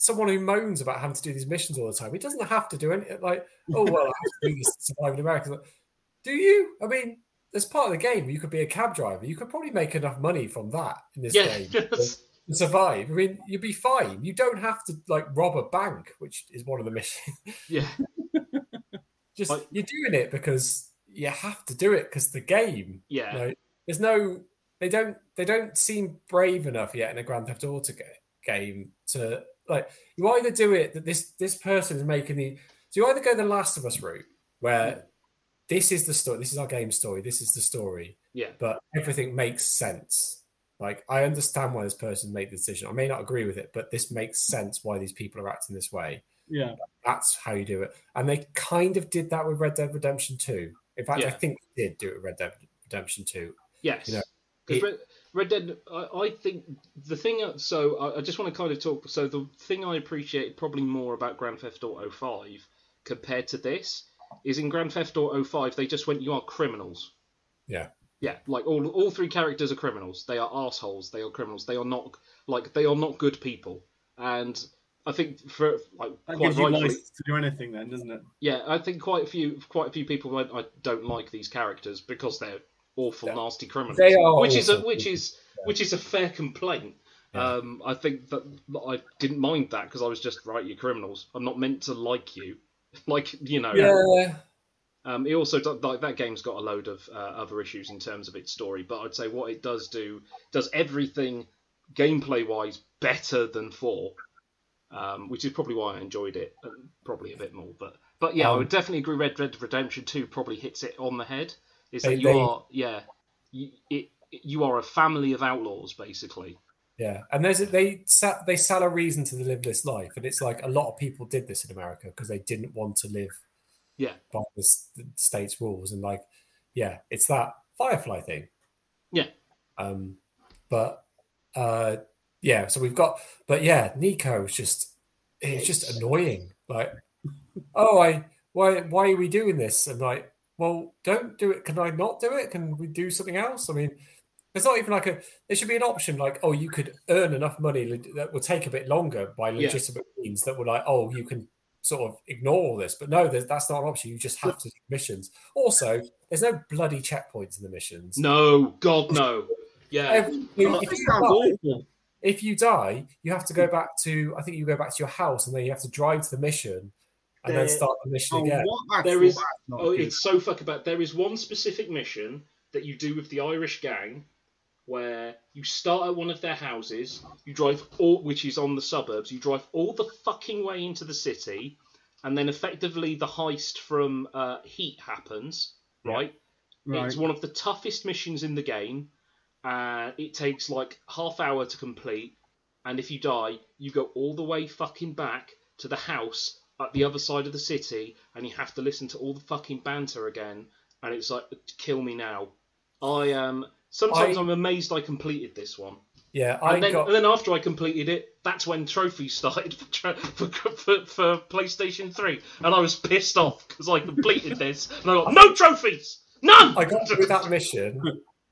someone who moans about having to do these missions all the time. He doesn't have to do anything. Like, oh well, I have to do this to survive in America. Like, do you? I mean, as part of the game, you could be a cab driver. You could probably make enough money from that in this yeah. game to survive. I mean, you'd be fine. You don't have to like rob a bank, which is one of the missions. yeah. Just Like- you're doing it because you have to do it because the game. Yeah. You know, there's no. They don't. They don't seem brave enough yet in a Grand Theft Auto game to like. You either do it that this this person is making the. So you either go the Last of Us route where this is the story. This is our game story. This is the story. Yeah. But everything makes sense. Like I understand why this person made the decision. I may not agree with it, but this makes sense why these people are acting this way. Yeah. That's how you do it. And they kind of did that with Red Dead Redemption 2. In fact, I think they did do it with Red Dead Redemption 2. Yes. You know, it- Red, Red Dead, I, I think the thing. So I, I just want to kind of talk. So the thing I appreciate probably more about Grand Theft Auto Five compared to this is in Grand Theft Auto Five they just went, "You are criminals." Yeah. Yeah, like all all three characters are criminals. They are assholes. They are criminals. They are not like they are not good people. And I think for like That quite gives you rightfully, license to do anything, then, doesn't it? yeah, I think quite a few quite a few people went, I don't like these characters because they're awful, Yeah. nasty criminals. They are which is a which is which is a fair complaint. Um, I think that I didn't mind that because I was just right. You criminals. I'm not meant to like you. like you know. Yeah. Um, it also like that game's got a load of uh, other issues in terms of its story, but I'd say what it does do does everything gameplay wise better than four, um, which is probably why I enjoyed it uh, probably a bit more. But but yeah, I Um, would definitely agree. Red Dead Redemption Two probably hits it on the head. Is They- that you they- are yeah, you, it, you are a family of outlaws basically. Yeah, and there's a, they sa- they sell a reason to live this life, and it's like a lot of people did this in America because they didn't want to live Yeah. by the, the state's rules, and like, yeah, it's that Firefly thing. Yeah. Um, but uh, yeah, so we've got, but yeah, Niko is just it's just annoying. Like, oh, I why why are we doing this? And like, well, don't do it. Can I not do it? Can we do something else? I mean, it's not even like a. There should be an option like, oh, you could earn enough money that will take a bit longer by Yeah. legitimate means that were like, oh, you can sort of ignore all this. But no, that's not an option. You just have to do missions. Also, there's no bloody checkpoints in the missions. No, God no. Yeah, Every- Oh, if, you oh, die, awful. if you die, you have to go back to. I think you go back to your house, and then you have to drive to the mission, and then start the mission Oh, again. what? That's There not- is- that's not Oh, good. it's so fuck about. There is one specific mission that you do with the Irish gang where you start at one of their houses, you drive all, which is on the suburbs, you drive all the fucking way into the city, and then effectively the heist from uh, Heat happens, right? Right. It's one of the toughest missions in the game. Uh, it takes like half hour to complete, and if you die, you go all the way fucking back to the house at the other side of the city, and you have to listen to all the fucking banter again. And it's like, kill me now. I am. sometimes I- I'm amazed I completed this one. Yeah, I And then, got. and then after I completed it, that's when trophies started for, for, for, for PlayStation 3. And I was pissed off because I completed this. And I got, no trophies! None! I got through that mission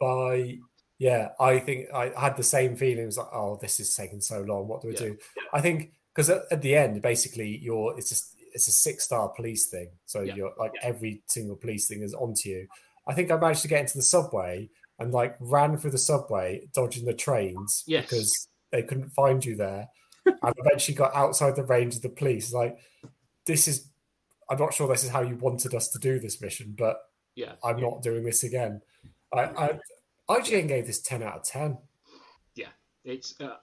by yeah. I think I had the same feelings like, oh, this is taking so long. What do we Yeah. do? I think because at, at the end, basically, you're it's just it's a six star police thing. So Yeah. you're like every single police thing is onto you. I think I managed to get into the subway and like ran through the subway, dodging the trains Yes. because they couldn't find you there, and eventually got outside the range of the police. Like this is. I'm not sure this is how you wanted us to do this mission, but Yeah. I'm not doing this again. I, I IGN gave this 10 out of 10. Yeah, It's, uh,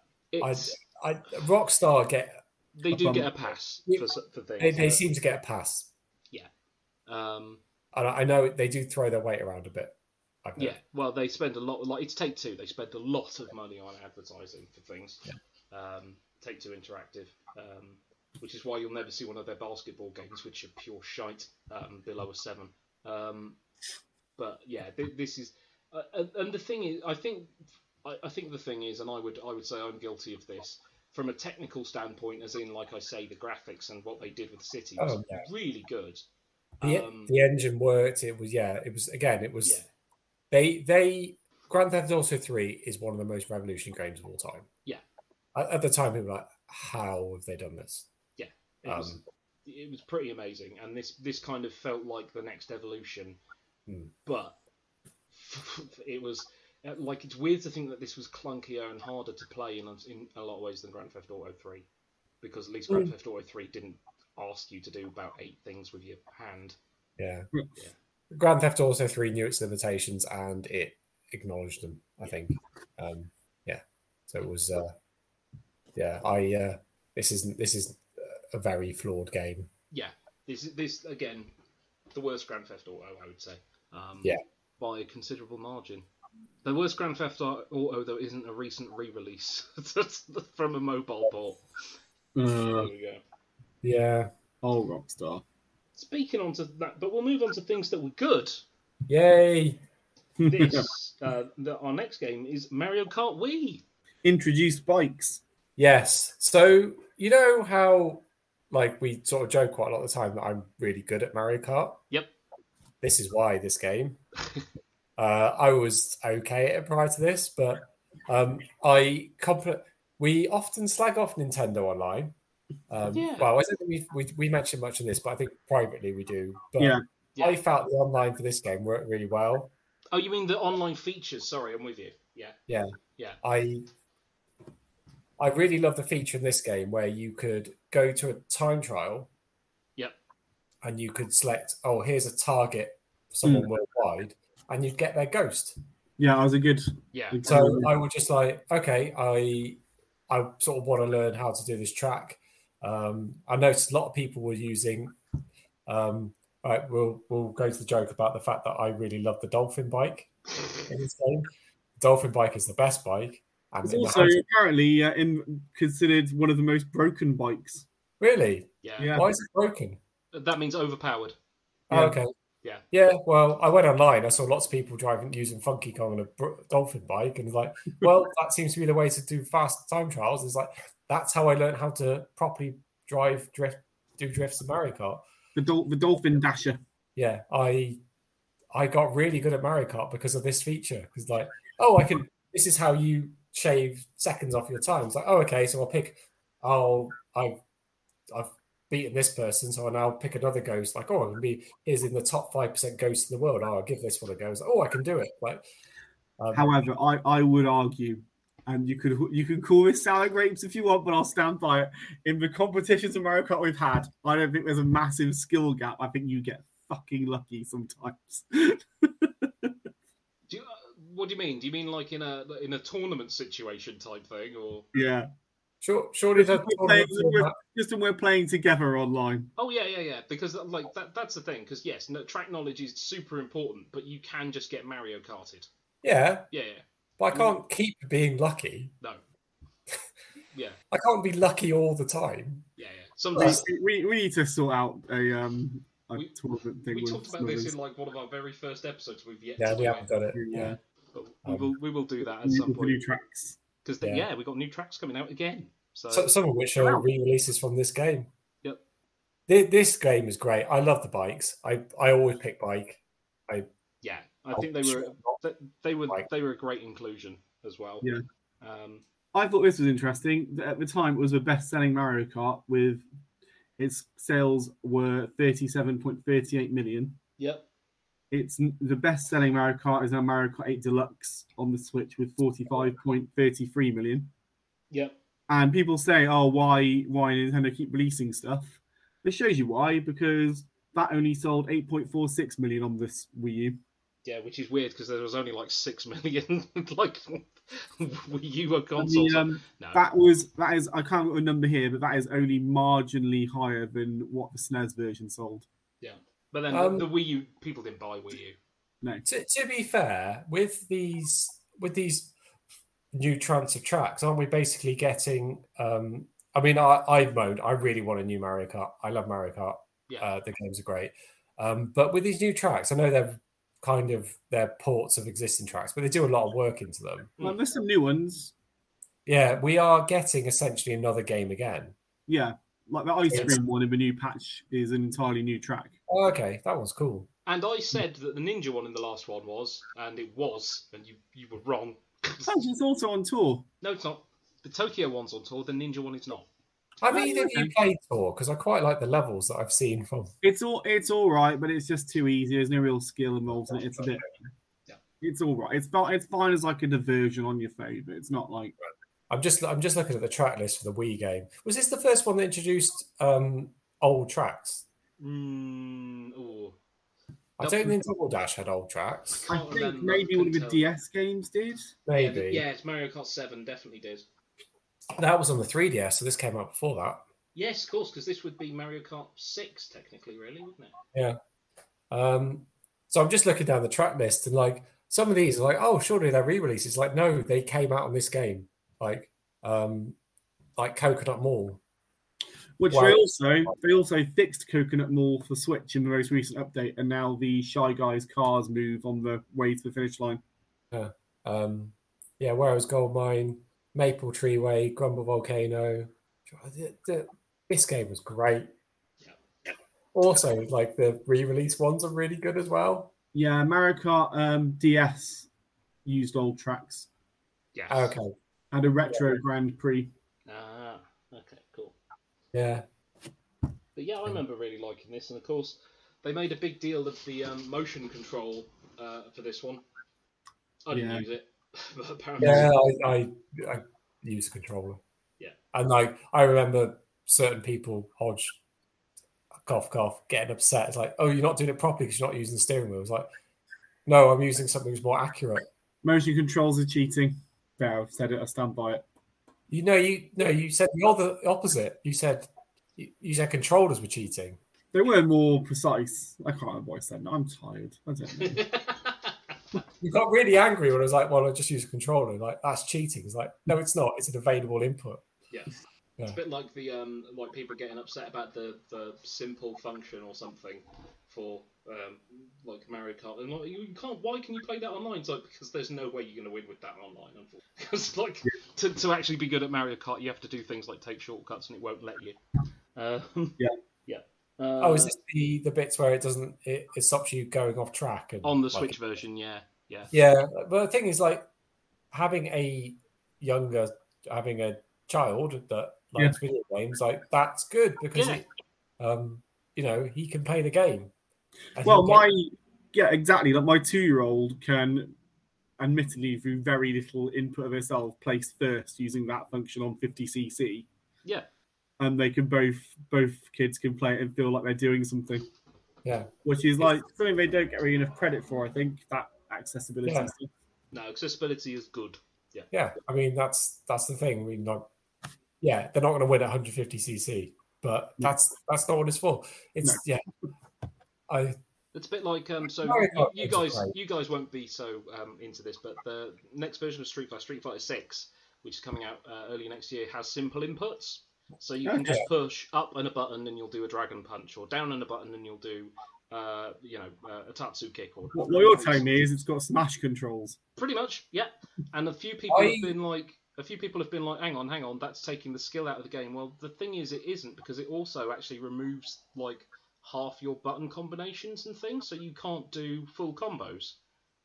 I, it's I Rockstar get they do get a pass for, for things. they, they seem to get a pass, Yeah. um, and I I know they do throw their weight around a bit. Yeah, well, they spend a lot. Like it's Take Two. They spend a lot of money on advertising for things. Yeah. Um, Take Two Interactive, um, which is why you'll never see one of their basketball games, which are pure shite, um, below a seven. Um, but yeah, th- this is, uh, and- and the thing is, I think, I, I think the thing is, and I would, I would say I'm guilty of this. From a technical standpoint, as in, like I say, the graphics and what they did with the city was Oh, yeah. really good. The, Um, the engine worked. It was yeah. It was again. It was Yeah. they they Grand Theft Auto Three is one of the most revolutionary games of all time. Yeah. At, at the time, people were like, "How have they done this?" Yeah, it was Um, it was pretty amazing, and this this kind of felt like the next evolution, Hmm. but it was like it's weird to think that this was clunkier and harder to play in a, in a lot of ways than Grand Theft Auto Three, because at least Grand Mm. Theft Auto Three didn't ask you to do about eight things with your hand. Yeah. Yeah. Grand Theft Auto 3 knew its limitations and it acknowledged them, I think. Um, yeah. So it was uh, yeah, I uh, this isn't this is a very flawed game. Yeah, this this again, the worst Grand Theft Auto, I would say. Um, Yeah. by a considerable margin. The worst Grand Theft Auto though isn't a recent re-release from a mobile port. There Uh, we go. Yeah. oh, Rockstar. Speaking on to that, but we'll move on to things that were good. Yay. This, uh, the, our next game is Mario Kart Wii. Introduced bikes. Yes. So you know how like we sort of joke quite a lot of the time that I'm really good at Mario Kart. Yep. This is why this game. uh, I was okay at it prior to this, but um, I compl- we often slag off Nintendo online. Um, Yeah. Well, I don't think we, we we mentioned much in this, but I think privately we do. But Yeah. Yeah. I felt the online for this game worked really well. Oh, you mean the online features? Sorry, I'm with you. Yeah, Yeah. yeah, I I really love the feature in this game where you could go to a time trial yep. and you could select, oh, here's a target for someone worldwide, and you'd get their ghost. Yeah, that was a good. Yeah. good So. I would just like, okay, I I sort of want to learn how to do this track. Um, I noticed a lot of people were using. Um, right, we'll we'll go to the joke about the fact that I really love the dolphin bike in this game. Dolphin bike is the best bike, and It's also hands apparently uh, in, considered one of the most broken bikes. really, Yeah. Yeah. why is it broken? That means overpowered. Oh, okay. Yeah. Yeah, well, I went online. I saw lots of people driving using Funky Kong on a dolphin bike, and like, well, that seems to be the way to do fast time trials. It's like that's how I learned how to properly drive, drift, do drifts in Mario Kart. The dol- the dolphin dasher. Yeah, I I got really good at Mario Kart because of this feature. Because like, oh, I can. This is how you shave seconds off your time. It's like, oh, okay, so I'll pick. Oh, I've I've beaten this person, so I now pick another ghost. Like, oh, I'm be here's in the top five percent ghosts in the world. Oh, I'll give this one a go. Like, oh, I can do it. Like, um, However, I, I would argue, and you could you can call this sour grapes if you want, but I'll stand by it. In the competitions of Mario Kart we've had, I don't think there's a massive skill gap. I think you get fucking lucky sometimes. Do you, uh, what do you mean? Do you mean like in a in a tournament situation type thing, or? yeah, sure, surely the We're playing- we're- just when we're playing together online. Oh yeah, yeah, yeah. Because like that that's the thing. Because yes, no, track knowledge is super important, but you can just get Mario Karted. yeah, Yeah, yeah. but I can't keep being lucky. No. Yeah, I can't be lucky all the time. yeah, yeah. We, Sometimes we, we need to sort out a um a We- tournament thing. we talked about this in like one of our very first episodes. We've yet Yeah, to we haven't it, done it. Yeah, but we Um, will we will do that at some with new point. tracks. Because Yeah. yeah. we got new tracks coming out again. So, So, some of which are re-releases from this game. Yep. Thi- This game is great. I love the bikes. I, I always pick bike. I yeah, I I'll think they were they, they were Like- they were a great inclusion as well. Yeah. Um, I thought this was interesting. At the time, it was the best-selling Mario Kart with its sales were 37.38 million. yep. It's the best-selling Mario Kart is now Mario Kart 8 Deluxe on the Switch with 45.33 million. Yep. And people say, "Oh, why why Nintendo keep releasing stuff?" This shows you why because that only sold 8.46 million on this Wii U. Yeah, which is weird because there was only like six million like Wii U consoles. the, um, no. That was that is I can't get a number here, but that is only marginally higher than what the SNES version sold. Yeah, but then Um, the, the Wii U people didn't buy Wii U. No, To, to be fair, with these with these new trans of tracks, aren't we basically getting um, I mean, I, I've moaned. I really want a new Mario Kart. I love Mario Kart. Yeah. Uh, the games are great. Um, but with these new tracks, I know they're kind of they're ports of existing tracks, but they do a lot of work into them. Well, there's some new ones. Yeah, we are getting essentially another game again. Yeah, like the ice cream one in the new patch is an entirely new track. Oh, okay, that one's cool. And I said that the ninja one in the last one was, and it was, and you you were wrong. It's also on tour. No, it's not. The Tokyo one's on tour. The ninja one is not. I mean, either of you played Tour? Because I quite like the levels that I've seen from. It's all it's all right, but it's just too easy. There's no real skill involved in it. It's a bit. Yeah. It's all right. It's fine. It's fine as like a diversion on your phone, but it's not like I'm just I'm just looking at the track list for the Wii game. Was this the first one that introduced um, old tracks? Mm, ooh. I don't think Double Dash had old tracks. I Can't think remember, maybe one of the. DS games did. Maybe Yeah, it's Mario Kart 7, definitely did. that was on the 3DS, so this came out before that. Yes, of course, because this would be Mario Kart 6, technically, really, wouldn't it? Yeah. Um, so I'm just looking down the track list and like some of these are like, oh, surely they're re-releases. Like, no, they came out on this game. Like, um, like Coconut Mall. Which Wow. they also they also fixed Coconut Mall for Switch in the most recent update, and now the Shy Guys cars move on the way to the finish line. Um, yeah, Whereas Gold Mine, Maple Tree Way, Grumble Volcano. The- the- this game was great. Also, like the re-release ones are really good as well. Yeah, Mario Kart um, DS used old tracks. Yeah. Okay, Had a retro Grand Prix. Ah, okay, cool. yeah, But yeah, I remember really liking this, and of course, they made a big deal of the um, motion control uh, for this one. I didn't Yeah. use it, but apparently, yeah. I, I I use a controller. Yeah. and like I remember certain people, Hodge, cough cough, getting upset. It's like, oh, you're not doing it properly because you're not using the steering wheel. It's like, no, I'm using something that's more accurate. Motion controls are cheating. There, I've said it. I stand by it. You know, you no, you said the other opposite. You said you, you said controllers were cheating. They were more precise. I can't remember what I said. No, I'm tired. I don't know. You got really angry when I was like, "Well, I just use a controller." Like that's cheating. It's like, no, it's not. It's an available input. yeah. Yeah. It's a bit like the um, like people getting upset about the, the simple function or something for um, like Mario Kart. And like, you you can't. Why can you play that online? It's like because there's no way you're going to win with that online. Unfortunately, because like to, to actually be good at Mario Kart, you have to do things like take shortcuts, and it won't let you. Uh, Yeah. yeah. Uh, oh, is this the the bits where it doesn't it, it stops you going off track? And, on the like, Switch version? Yeah, yeah. Yeah, but the thing is, like having a younger, having a child that likes video games, like that's good because Yeah. it, um, you know, he can play the game. And Well, he'll my yeah, exactly. Like my two-year-old can, admittedly, through very little input of herself, place first using that function on 50cc, Yeah. and they can both both kids can play it and feel like they're doing something, yeah, which is like something they don't get really enough credit for. I think that accessibility. Yeah. No, accessibility is good. Yeah. yeah. I mean, that's that's the thing. I mean, like, yeah, they're not going to win at 150 cc, but that's that's not what it's for. It's No. yeah. I It's a bit like um. So Mario you, you guys, you guys won't be so um into this, but the next version of Street Fighter, Street Fighter Six, which is coming out uh, early next year, has simple inputs. So you can just push up and a button and you'll do a dragon punch, or down and a button and you'll do, uh, you know, uh, a tatsu kick. Or What, what you're telling me is it's got smash controls. Pretty much, yeah. And a few people I- have been like, a few people have been like, hang on, hang on, that's taking the skill out of the game. Well, the thing is, it isn't because it also actually removes like half your button combinations and things, so you can't do full combos.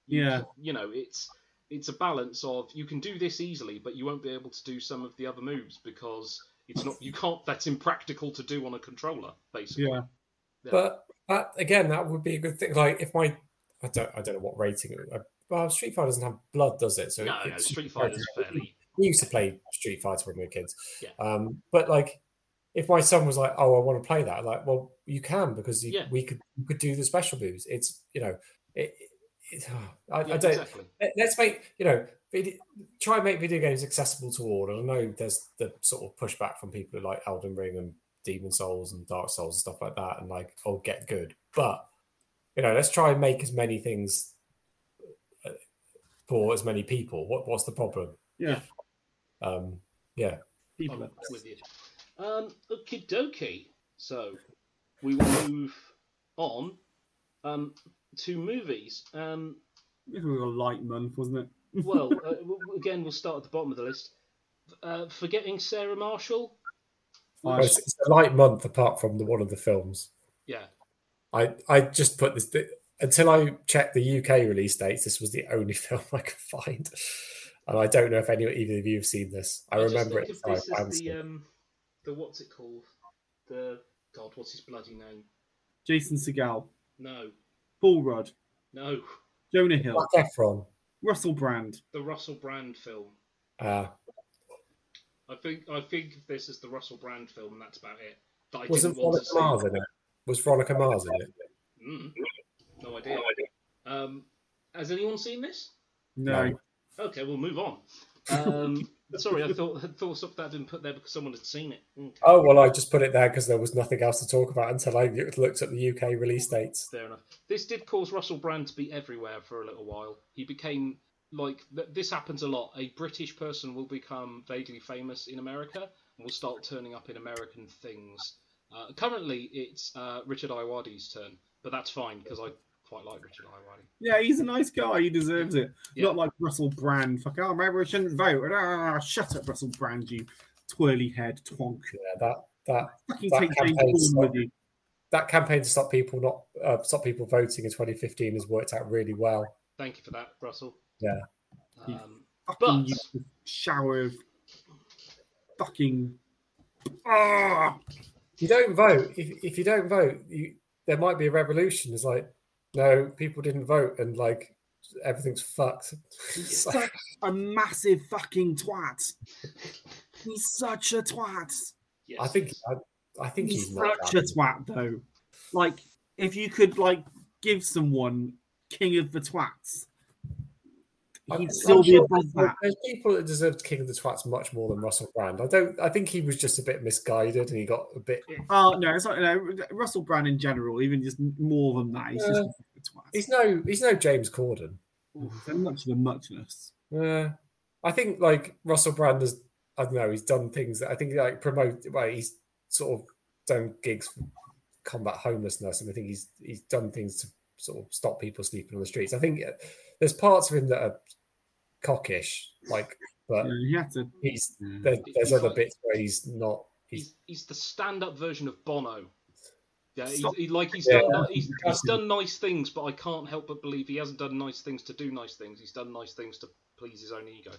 You Yeah. You know, it's it's a balance of you can do this easily, but you won't be able to do some of the other moves because it's not you can't. That's impractical to do on a controller, basically. Yeah. Yeah. But that again, that would be a good thing. Like if my, I don't, I don't know what rating. it- uh, Well, Street Fighter doesn't have blood, does it? So No, it- no, it's Street Fighter's fairly. We used to play Street Fighter when we were kids. Yeah. Um, but like, if my son was like, "Oh, I want to play that," like, well, you can because you, Yeah. we could you could do the special moves. It's you know, it, it, I, Yeah, I don't. exactly. let- Let's make you know, vid- try and make video games accessible to all. And I know there's the sort of pushback from people who like Elden Ring and Demon Souls and Dark Souls and stuff like that, and like, oh, get good. But you know, let's try and make as many things uh, for as many people. What what's the problem? Yeah. Um, yeah. People. I'm with you. Um, okie dokie. So we will move on um, to movies. Um, This was a light month, wasn't it? well, uh, w- w- again, we'll start at the bottom of the list. Uh, forgetting Sarah Marshall. Well, It's, it's a light month apart from the one of the films. Yeah. I I just put this until I checked the UK release dates. This was the only film I could find, and I don't know if any either of you have seen this. I, just remember think it. of this as fancied the um, the what's it called? The God, what's his bloody name? Jason Segel, No, Paul Rudd, no, Jonah Hill, Zac Efron. Russell Brand. the Russell Brand film. Uh, I think I think of this as the Russell Brand film, and that's about it. That I wasn't didn't want Veronica. Mars in it? Was Veronica Mars in it? Mm, no idea. Um, has anyone seen this? No. Okay, we'll move on. Um, sorry, I thought thought something that been put there because someone had seen it. Mm, Oh well, I just put it there because there was nothing else to talk about until I looked at the UK release dates. Fair enough. This did cause Russell Brand to be everywhere for a little while. He became like this happens a lot. A British person will become vaguely famous in America and will start turning up in American things. Uh, currently, it's uh, Richard Ayoade's turn, but that's fine because I quite like Richard Ayoade. Yeah, he's a nice guy. He deserves it. Yeah. Not like Russell Brand. Fuck, oh, maybe we shouldn't vote. Ah, shut up, Russell Brand, you twirly head twonk. Yeah, that that Fucking that take campaign Corden with you. that campaign to stop people not uh, stop people voting in 2015 has worked out really well. Thank you for that, Russell. Yeah. Um, Fucking but useless shower of fucking. Ah! If you don't vote, if, if you don't vote, you, there might be a revolution. It's like, no, people didn't vote, and like everything's fucked. He's such a massive fucking twat. He's such a twat. yes, I think I, I think He's he's, such that. a twat, though. Like, if you could like give someone king of the twats, I'm- he'd I'm still be sure above there's- that. There's people that deserve King of the Twats much more than Russell Brand. I don't. I think he was just a bit misguided, and he got a bit. Oh no, it's not. No, Russell Brand in general, even just more than that, he's just Yeah. a twat. He's no. He's no James Corden. They're much of a muchness. Yeah, I think like Russell Brand has. I don't know. He's done things that I think like promote. Well, he's sort of done gigs for combat homelessness, and I think he's he's done things to sort of stop people sleeping on the streets. I think uh, there's parts of him that are cockish, like, but Yeah, you to. he's Yeah. there, there's other bits where he's not. He's he's he's the stand-up version of Bono. Yeah, he's, he, like he's Yeah. done he's, he's done nice things, but I can't help but believe he hasn't done nice things to do nice things. He's done nice things to please his own ego,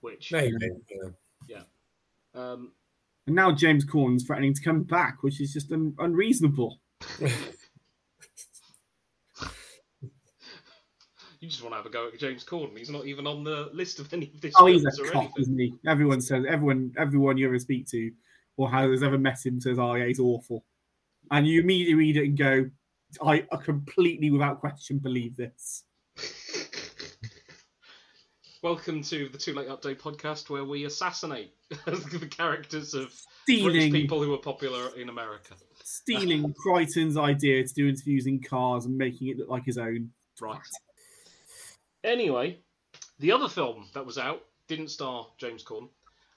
which maybe. Yeah. um, And now James Corden's threatening to come back, which is just un- unreasonable. you just want to have a go at James Corden. He's not even on the list of any of this Oh, he's a anything. isn't he? Everyone says, everyone, everyone you ever speak to, or has ever met him, says, "Oh, yeah, he's awful," and you immediately read it and go, "I, I completely, without question, believe this." Welcome to the Too Late Update podcast, where we assassinate the characters of Stealing, British people who are popular in America. stealing Crichton's idea to do interviews in cars and making it look like his own. Right. Anyway, the other film that was out didn't star James Corden.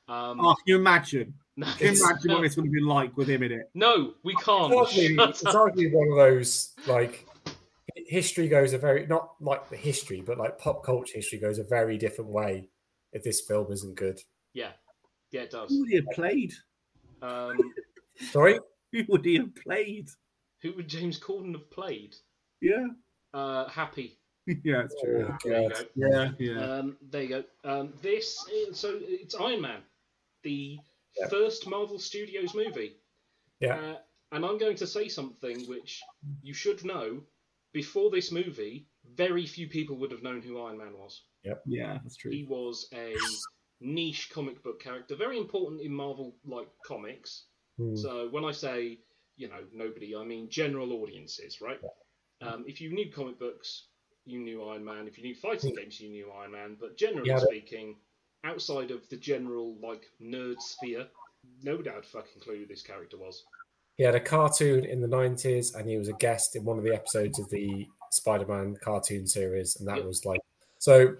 Um, Oh, can you imagine? no, Can you it's- imagine what this would have been like with him in it? no, we can't. It's arguably, it's up. one of those like history goes a very not like the history, but like pop culture history goes a very different way if this film isn't good. Yeah, yeah, it does. Who would he have played? Um, Sorry, Who would he have played? who would James Corden have played? Yeah, Uh, Happy. yeah, it's true. Oh, There you God. go. Yeah, yeah. Um, there you go. Um, this is, so it's Iron Man, the Yeah. first Marvel Studios movie. Yeah. Uh, and I'm going to say something which you should know. Before this movie, very few people would have known who Iron Man was. yeah, that's true. He was a niche comic book character, very important in Marvel like comics. Hmm. So when I say you know nobody, I mean general audiences, right? Um, if you knew comic books, you knew Iron Man. If you knew fighting games, you knew Iron Man. But generally Yeah, but- speaking, outside of the general like nerd sphere, no doubt fucking clue who this character was. he had a cartoon in the nineties, and he was a guest in one of the episodes of the Spider-Man cartoon series, and that Yep. was like so.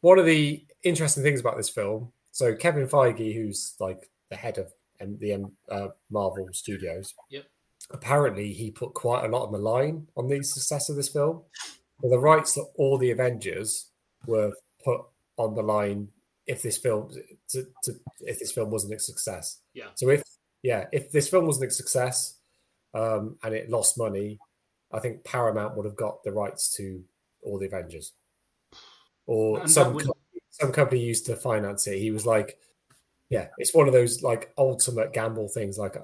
One of the interesting things about this film, so Kevin Feige, who's like the head of the uh, Marvel Studios. Yep. Apparently, he put quite a lot on the line on the success of this film. The rights to all the Avengers were put on the line if this film to, to if this film wasn't a success. Yeah. So if yeah, if this film wasn't a success um, and it lost money, I think Paramount would have got the rights to all the Avengers. Or And some would- company, some company used to finance it. He was like, yeah, it's one of those like ultimate gamble things. Like,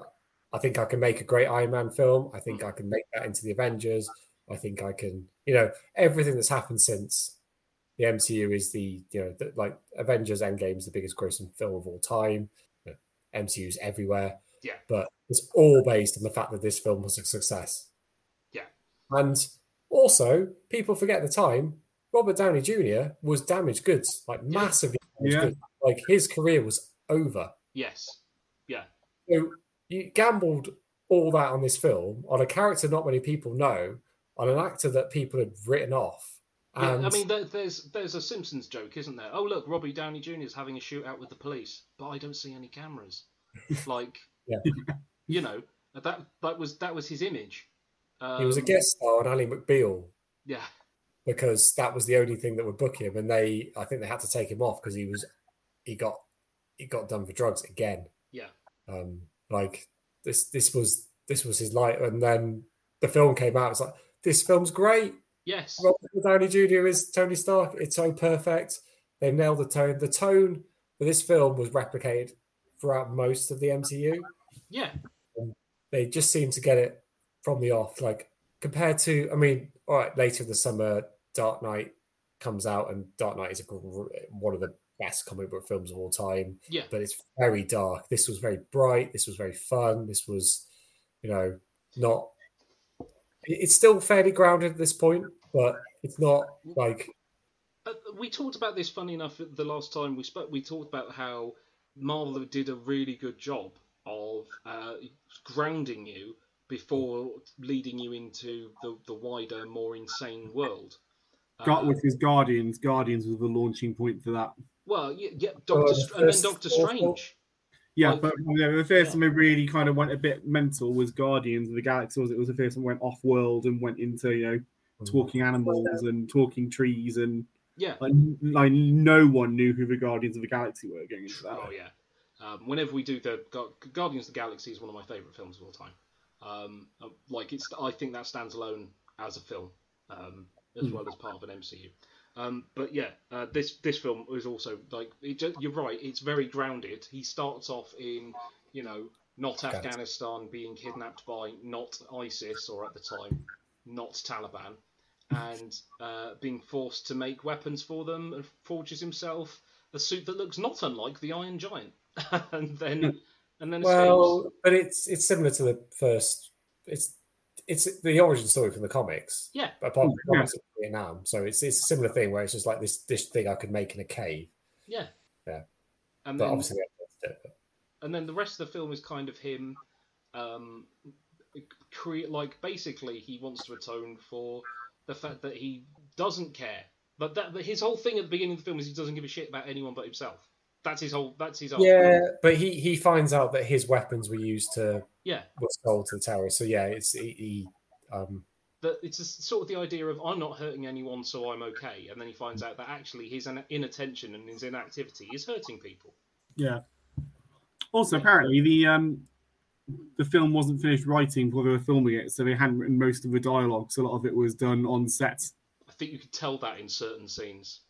I think I can make a great Iron Man film. I think I can make that into the Avengers. I think I can, you know, everything that's happened since the MCU is the, you know, the, like Avengers Endgame is the biggest grossing film of all time. You know, MCU's everywhere. Yeah. But it's all based on the fact that this film was a success. Yeah. And also, people forget the time. Robert Downey Jr. was damaged goods, like massively damaged Yeah. goods. Like his career was over. Yes. Yeah. So you gambled all that on this film on a character not many people know, on an actor that people had written off. Yeah, And I mean, there, there's there's a Simpsons joke, isn't there? Oh look, Robbie Downey Jr. is having a shootout with the police, but I don't see any cameras. like, Yeah. you know, that that was that was his image. Um, he was a guest star on Ally McBeal Yeah, because that was the only thing that would book him, and they I think they had to take him off because he was he got he got done for drugs again. yeah, Um, like this this was this was his light, and then the film came out. It's like this film's great. yes, Robert Downey Jr. is Tony Stark. It's so perfect. They nailed the tone. The tone for this film was replicated throughout most of the MCU. yeah, um, They just seem to get it from the off. Like compared to, I mean, all right, later in the summer, Dark Knight comes out, and Dark Knight is a, one of the best comic book films of all time. yeah, But it's very dark. This was very bright. This was very fun. This was, you know, not. It- It's still fairly grounded at this point, but it's not like Uh, we talked about this. Funny enough, the last time we spoke, we talked about how Marvel did a really good job of uh, grounding you before leading you into the, the wider, more insane world. Got Uh, with his Guardians. Guardians was the launching point for that. well, yeah, yeah Oh, Doctor, the Str- and then first Doctor Awful- Strange. Yeah, but you the first Yeah. time it really kind of went a bit mental was Guardians of the Galaxy. Was it was the first time it went off world and went into you know talking animals and talking trees and Yeah. like, like no one knew who the Guardians of the Galaxy were going into that. Oh yeah. Um, whenever we do the Guardians of the Galaxy is one of my favourite films of all time. Um, uh, like it's, I think that stands alone as a film, um, as Hmm. well as part of an MCU. Um, but yeah, uh, this this film is also like it, ju- you're right. It's very grounded. He starts off in you know not Afghanistan. Being kidnapped by not ISIS or at the time not Taliban, and uh, being forced to make weapons for them, and forges himself a suit that looks not unlike the Iron Giant, and then and then escapes. Well, but it's it's similar to the first. It's it's the origin story from the comics. Yeah. But apart from the Yeah. comics, it's Vietnam, so it's it's a similar thing where it's just like this this thing I could make in a cave. Yeah. Yeah. And But then, obviously, they haven't done it. and then the rest of the film is kind of him, um, cre- like basically he wants to atone for the fact that he doesn't care. But that but his whole thing at the beginning of the film is he doesn't give a shit about anyone but himself. That's his whole. That's his whole. Yeah, but he he finds out that his weapons were used to Yeah. were sold to the terrorists. So yeah, it's he, he um That it's just sort of the idea of I'm not hurting anyone, so I'm okay. And then he finds out that actually his inattention and his inactivity is hurting people. Yeah. Also, apparently the um the film wasn't finished writing before they were filming it, so they hadn't written most of the dialogue. So a lot of it was done on set. I think you could tell that in certain scenes.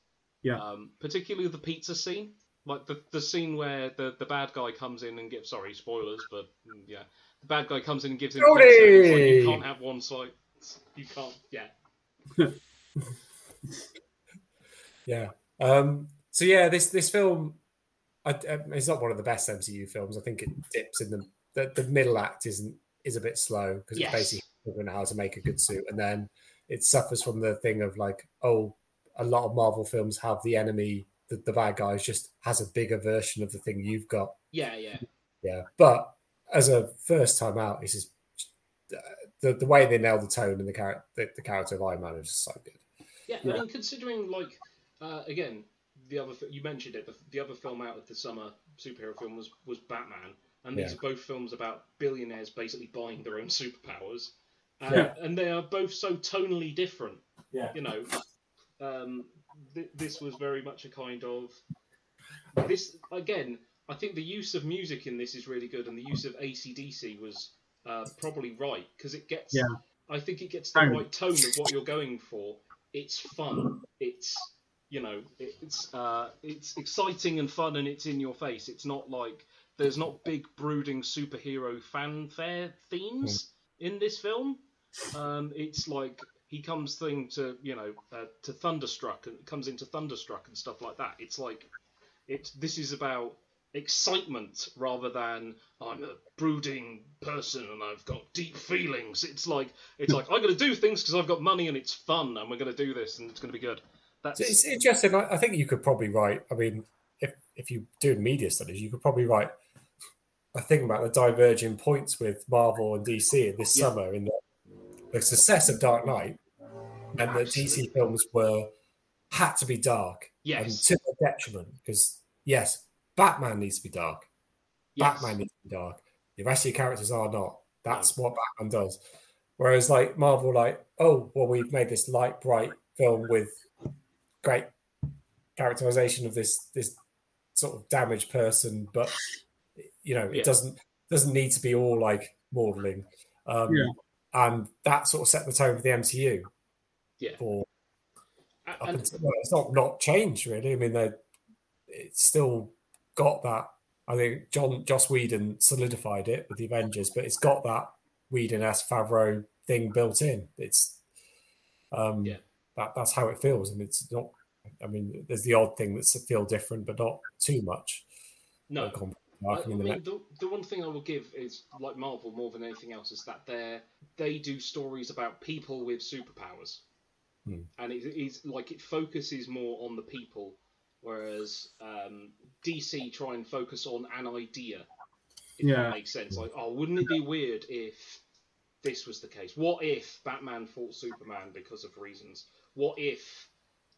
Yeah. Um, particularly the pizza scene, like the the scene where the, the bad guy comes in and gives sorry spoilers, but mm, yeah, the bad guy comes in and gives him pizza. It's like you can't have one side. You can't. Yeah. yeah. Um so yeah, this this film I, I, it's not one of the best MCU films. I think it dips in the the, the middle act isn't is a bit slow because Yes. it's basically figuring out how to make a good suit, and then it suffers from the thing of like, oh, a lot of Marvel films have the enemy, the, the bad guys just has a bigger version of the thing you've got. Yeah, yeah. Yeah, but as a first time out, it's just the the way they nail the tone and the character the, the character of Iron Man is just so good. Yeah, I mean, considering like uh, again, the other fi- you mentioned it, the, the other film out of the summer superhero film was was Batman, and these Yeah. are both films about billionaires basically buying their own superpowers, and, Yeah. and they are both so tonally different. Yeah. You know, um, th- this was very much a kind of this again. I think the use of music in this is really good, and the use of ACDC was uh, probably right because it gets. Yeah. I think it gets the right tone of what you're going for. It's fun. It's you know, it's uh, it's exciting and fun, and it's in your face. It's not like there's not big brooding superhero fanfare themes in this film. Um, it's like he comes thing to you know uh, to Thunderstruck and comes into Thunderstruck and stuff like that. It's like it's this is about excitement rather than I'm a brooding person and I've got deep feelings. It's like it's like I'm going to do things because I've got money and it's fun and we're going to do this and it's going to be good. That's it's interesting. I I think you could probably write. I mean, if if you do media studies, you could probably write a thing about the diverging points with Marvel and DC this Yeah. summer. In the, success of Dark Knight and the DC films were had to be dark and yes, to the detriment. Because yes, Batman needs to be dark. yes. Batman needs to be dark. The rest of your characters are not. That's what Batman does. Whereas like Marvel, like, oh well, we've made this light, bright film with great characterization of this this sort of damaged person, but you know, Yeah. it doesn't doesn't need to be all like maudling. Um, Yeah. And that sort of set the tone for the MCU. Yeah. For and- until, well, it's not not changed really. I mean, they it's still got that. I think John Joss Whedon solidified it with the Avengers, but it's got that Whedon s Favreau thing built in. It's um, Yeah. that that's how it feels, and it's not. I mean, there's the odd thing that's feel different, but not too much. no, Like I, I the mean, the, the one thing I will give is like Marvel more than anything else is that they they do stories about people with superpowers, Hmm. and it is like it focuses more on the people, whereas um, DC try and focus on an idea. If Yeah. that makes sense. Like, oh, wouldn't it be weird if this was the case? What if Batman fought Superman because of reasons? What if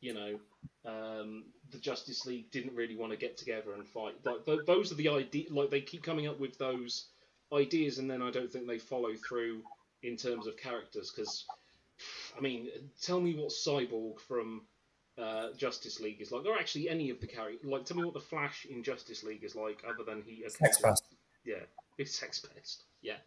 you know, um, the Justice League didn't really want to get together and fight. Like th- those are the idea. Like they keep coming up with those ideas, and then I don't think they follow through in terms of characters. Because, I mean, tell me what Cyborg from uh, Justice League is like, or actually any of the characters. Like, tell me what the Flash in Justice League is like, other than he. Sex pest. Yeah, it's sex pest. Yeah,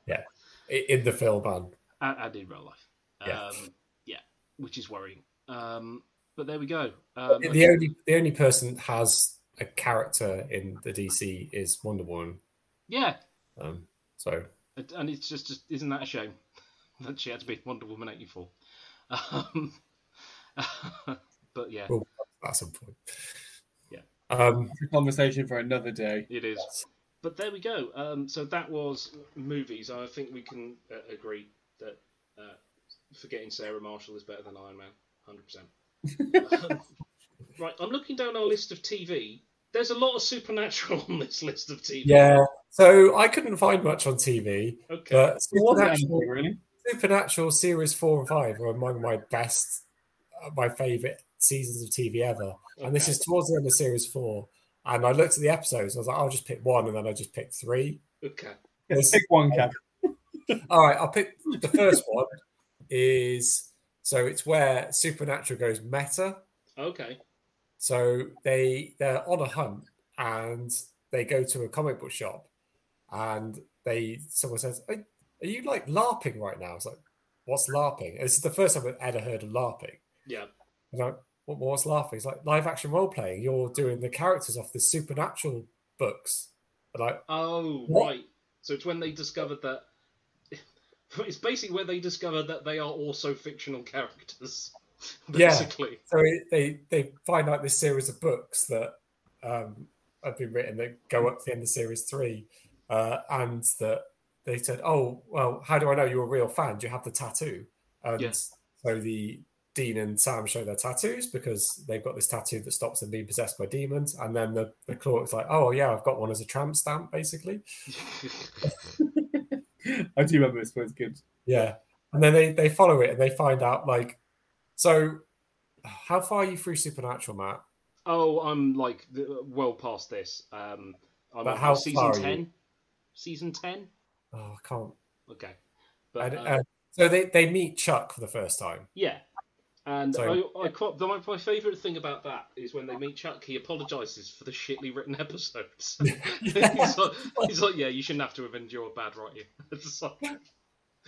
i- in the film, and, and in real life. Yeah. Um, yeah, which is worrying. Um, but there we go. Um, the only the only person that has a character in the DC is Wonder Woman. yeah, Um, so And- and it's just, just isn't that a shame that she had to be Wonder Woman eighty four? Um, but yeah, Well, at some point, Yeah. Um, It's a conversation for another day. it is. But there we go. Um, so that was movies. I think we can uh, agree that uh, forgetting Sarah Marshall is better than Iron Man, hundred percent. Right, I'm looking down our list of TV. There's a lot of supernatural on this list of TV. yeah. So I couldn't find much on TV, Okay. but Supernatural, really. Supernatural series four and five are among my best, uh, my favorite seasons of TV ever. And this is towards the end of series four. And I looked at the episodes. I was like, I'll just pick one, and then I just picked three. Okay. Yeah, pick one, Kev. All right, I'll pick the first one. Is so it's where Supernatural goes meta. Okay. So they they're on a hunt and they go to a comic book shop and they someone says, "Are, are you like LARPing right now?" It's like, "What's LARPing?" And this is the first time I've ever heard of LARPing. Yeah. And I'm like, what, what's LARPing? It's like live action role playing. You're doing the characters off the Supernatural books. And like, Oh, What? right. So it's when they discovered that. It's basically where they discover that they are also fictional characters. Yeah. Basically. so it, they they find out this series of books that um, have been written that go up to the end of series three, uh, and that they said, "Oh, well, how do I know you're a real fan? Do you have the tattoo?" And Yes. so the Dean and Sam show their tattoos because they've got this tattoo that stops them being possessed by demons, and then the the Clark's like, "Oh yeah, I've got one as a tramp stamp, basically." I do remember this was good. Yeah. And then they, they follow it and they find out like so how far are you through Supernatural, Matt? oh, I'm like th- well past this. Um, I'm But how season far are you? ten. season ten. Oh, I can't. Okay, but d- uh, uh, so they, they meet Chuck for the first time. yeah. And So- I, I quite, my, my favourite thing about that is when they meet Chuck, he apologises for the shitly written episodes. he's, like, he's like, "Yeah, you shouldn't have to have endured bad writing." Like,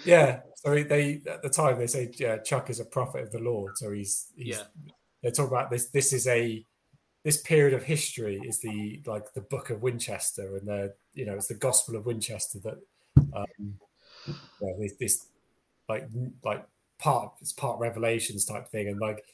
Yeah. So they at the time they say yeah, Chuck is a prophet of the Lord. So he's, he's Yeah. they're talking about this. This is a this period of history is the like the Book of Winchester, and the you know it's the Gospel of Winchester that um, yeah, this, this like like part it's part Revelations type thing, and like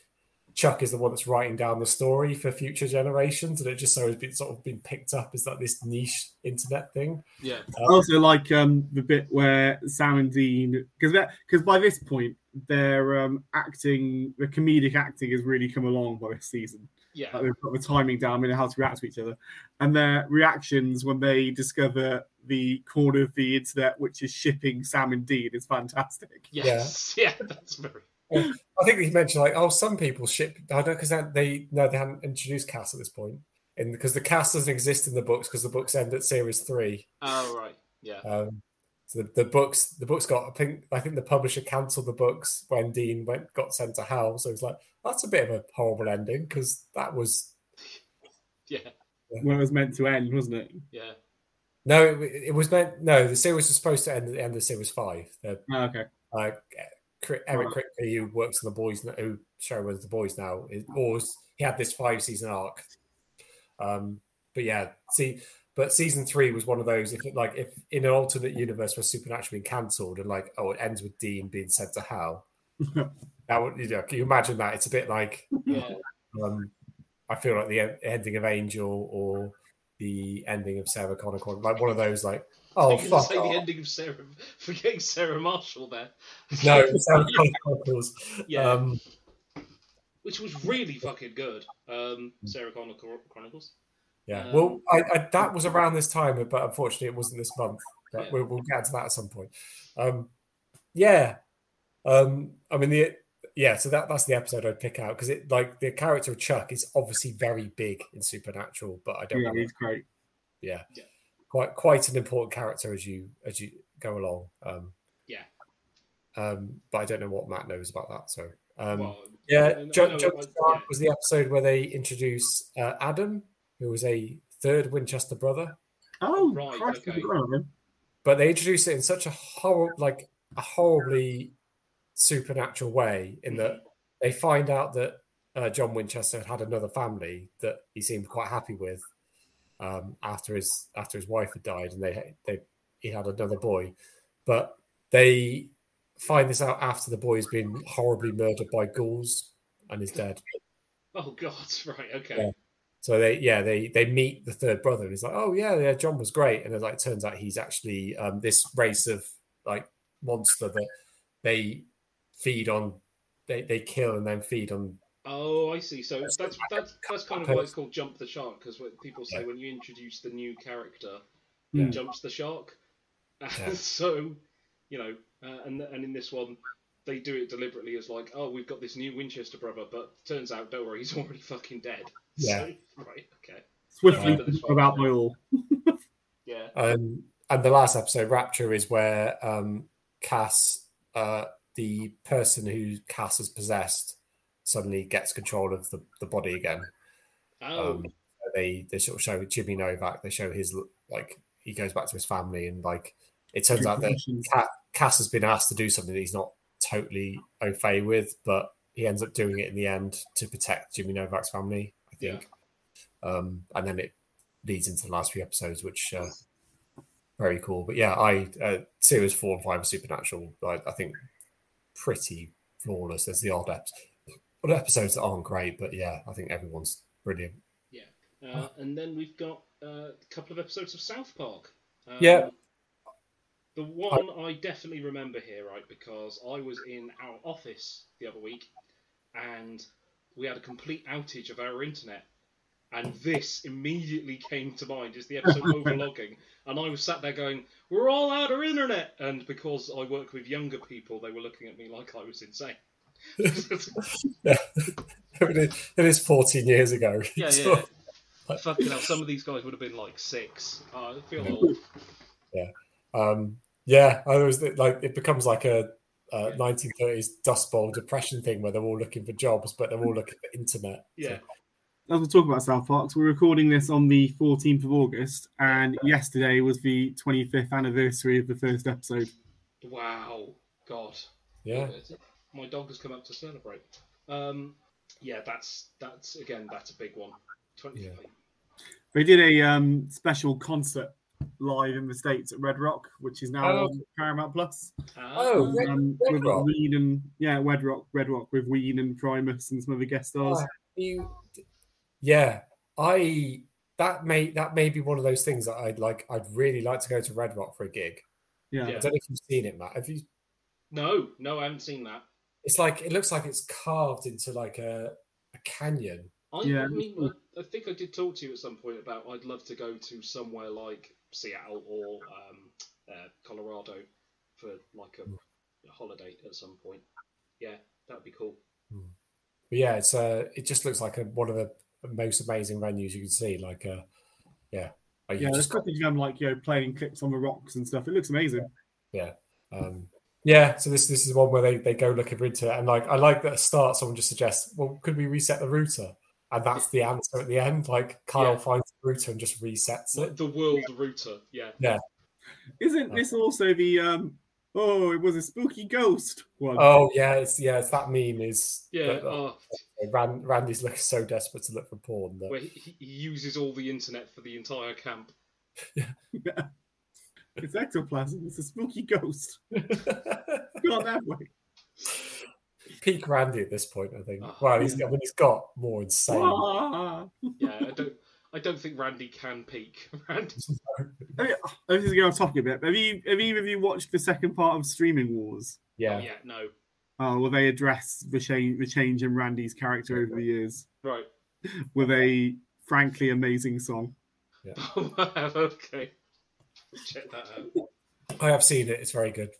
Chuck is the one that's writing down the story for future generations, and it just so has been sort of been picked up as like this niche internet thing. yeah, I also like um, the bit where Sam and Dean, because because by this point their um, acting, the comedic acting has really come along by this season. Yeah, Like they've got the timing down, they know how to react to each other, and their reactions when they discover the corner of the internet which is shipping Sam and Dean is fantastic. yes, yeah, that's very. I think he mentioned like, oh, some people ship. I don't because they no, they hadn't introduced Cass at this point, and because the Cass doesn't exist in the books because the books end at series three. Oh right, yeah, Um, so the, the books, the books got. I think I think the publisher cancelled the books when Dean went got sent to hell. So it's like that's a bit of a horrible ending because that was yeah, Where it was meant to end, wasn't it? yeah. no, it, it was meant. No, the series was supposed to end at the end of series five. The, Oh, okay. uh, Eric Right. Kripke, who works on the boys, who show with the boys now, is, or he had this five season arc. Um, but yeah, see, but season three was one of those. If it, like if in an alternate universe where Supernatural been cancelled and like oh it ends with Dean being sent to hell, that would you know can you imagine that? It's a bit like Yeah. um, I feel like the ending of Angel or the ending of Sarah Connor, Chron- like one of those like oh I fuck say off. the ending of Sarah, forgetting Sarah Marshall there. no Sarah Connor Chronicles. Yeah. Um, which was really fucking good. Um, Sarah Connor Chronicles. Yeah, Um, well, I, I, that was around this time, but unfortunately, it wasn't this month. But Yeah. we'll, we'll get to that at some point. Um, yeah, um, I mean the yeah, so that that's the episode I'd pick out because it like the character of Chuck is obviously very big in Supernatural, but I don't Yeah, know. he's great. Yeah, Yeah. quite quite an important character as you as you go along. Um, Yeah. um, but I don't know what Matt knows about that. So um, Well, yeah, I know- John, John I- yeah. was the episode where they introduce uh, Adam, who was a third Winchester brother. Oh, Right, Christ, okay. forgot but they introduced it in such a horrible, like a horribly supernatural way. In that they find out that uh, John Winchester had had another family that he seemed quite happy with um, after his after his wife had died, and they they he had another boy, but they find this out after the boy's been horribly murdered by ghouls and is dead. Oh God, right, okay. Yeah. So they, yeah, they they meet the third brother, and he's like, "Oh yeah, yeah, John was great." And it like turns out he's actually um, this race of like monster that they feed on, they they kill and then feed on. Oh, I see. So that's that's that's kind of why it's called jump the shark because people say Yeah. when you introduce the new character, Yeah. jumps the shark. Yeah. so, you know, uh, and and in this one, they do it deliberately as like, oh, we've got this new Winchester brother, but turns out, don't worry, he's already fucking dead. Yeah. So, right. Okay. Swiftly remember about my all. Yeah. Um, and the last episode, Rapture, is where um, Cass, uh, the person who Cass has possessed, suddenly gets control of the, the body again. Oh. Um, they they sort of show Jimmy Novak. They show his like he goes back to his family, and like it turns out that Cass has been asked to do something that he's not totally au fait with, but he ends up doing it in the end to protect Jimmy Novak's family. I Yeah. think, um, and then it leads into the last few episodes, which uh, very cool. But yeah, I uh, series four and five of Supernatural, I, I think pretty flawless. There's the odd, ep- odd episodes that aren't great, but yeah, I think everyone's brilliant. Yeah. Uh, and then we've got uh, a couple of episodes of South Park. Um, Yeah. The one I definitely remember here, right, because I was in our office the other week and we had a complete outage of our internet. And this immediately came to mind is the episode overlogging. And I was sat there going, We're all out of internet! And because I work with younger people, they were looking at me like I was insane. Yeah, it is- it is 14 years ago. Yeah, yeah. Fucking hell, some of these guys would have been like six. Uh, I feel old. Um, yeah, I was like it becomes like a, a 1930s Dust Bowl depression thing where they're all looking for jobs, but they're all looking for internet. Yeah. As we talk about South Park, so we're recording this on the 14th of August, and yesterday was the 25th anniversary of the first episode. Wow. God. Yeah. My dog has come up to celebrate. Um, yeah, that's that's again that's a big one. Twenty. Yeah. They did a um, special concert live in the states at Red Rock, which is now Oh. on Paramount Plus. Oh, Red- um, Red with Rock? Ween and yeah, Red Rock, Red Rock with Ween and Primus and some other guest stars. Oh, you, yeah, I that may that may be one of those things that I'd like. I'd really like to go to Red Rock for a gig. Yeah. I don't know if you've seen it, Matt. Have you? No, no, I haven't seen that. It's like it looks like it's carved into like a, a canyon. I, Yeah. I mean, I, I think I did talk to you at some point about I'd love to go to somewhere like Seattle or um, uh, Colorado for like a, a holiday at some point. Yeah, that'd be cool. But yeah, it's uh, it just looks like a, one of the most amazing venues you can see. Like, uh, yeah, like Yeah, there's just got- footage of them like you know playing clips on the rocks and stuff. It looks amazing. yeah, um, yeah. So this this is one where they, they go looking for internet, and like I like that at start someone just suggests, well, could we reset the router? And that's the answer at the end. Like Kyle Yeah. finds the router and just resets Like it. the world router. Yeah. Yeah. Isn't this also the um? Oh, it was a spooky ghost one. Oh yeah, it's yeah, it's that meme is Yeah. that- that- Oh, Rand, Randy's looking so desperate to look for porn that where he, he uses all the internet for the entire camp. yeah. yeah. It's ectoplasm. It's a spooky ghost. Not that way. peak Randy at this point. I think. Oh, well, he's I mean, he's got more insane. Ah. Yeah, I don't. I don't think Randy can peak. Randy. I mean, oh, this is going off topic a bit. Have you have either of you watched the second part of Streaming Wars? Yeah. Oh, yeah. No. Oh, will they address the change the change in Randy's character over the years Right. with a frankly amazing song? Yeah. okay. Check that out. I have seen it. It's very good.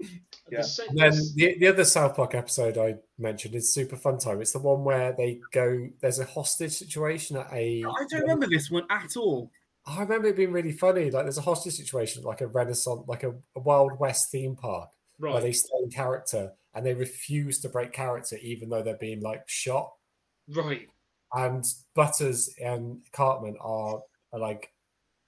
Yeah. The And then the, the other South Park episode I mentioned is Super Fun Time. It's the one where they go. There's a hostage situation at a. I don't um, remember this one at all. I remember it being really funny. Like there's a hostage situation, like a Renaissance, like a, a Wild West theme park, where Right. they stay in character and they refuse to break character, even though they're being like shot. Right. And Butters and Cartman are, are like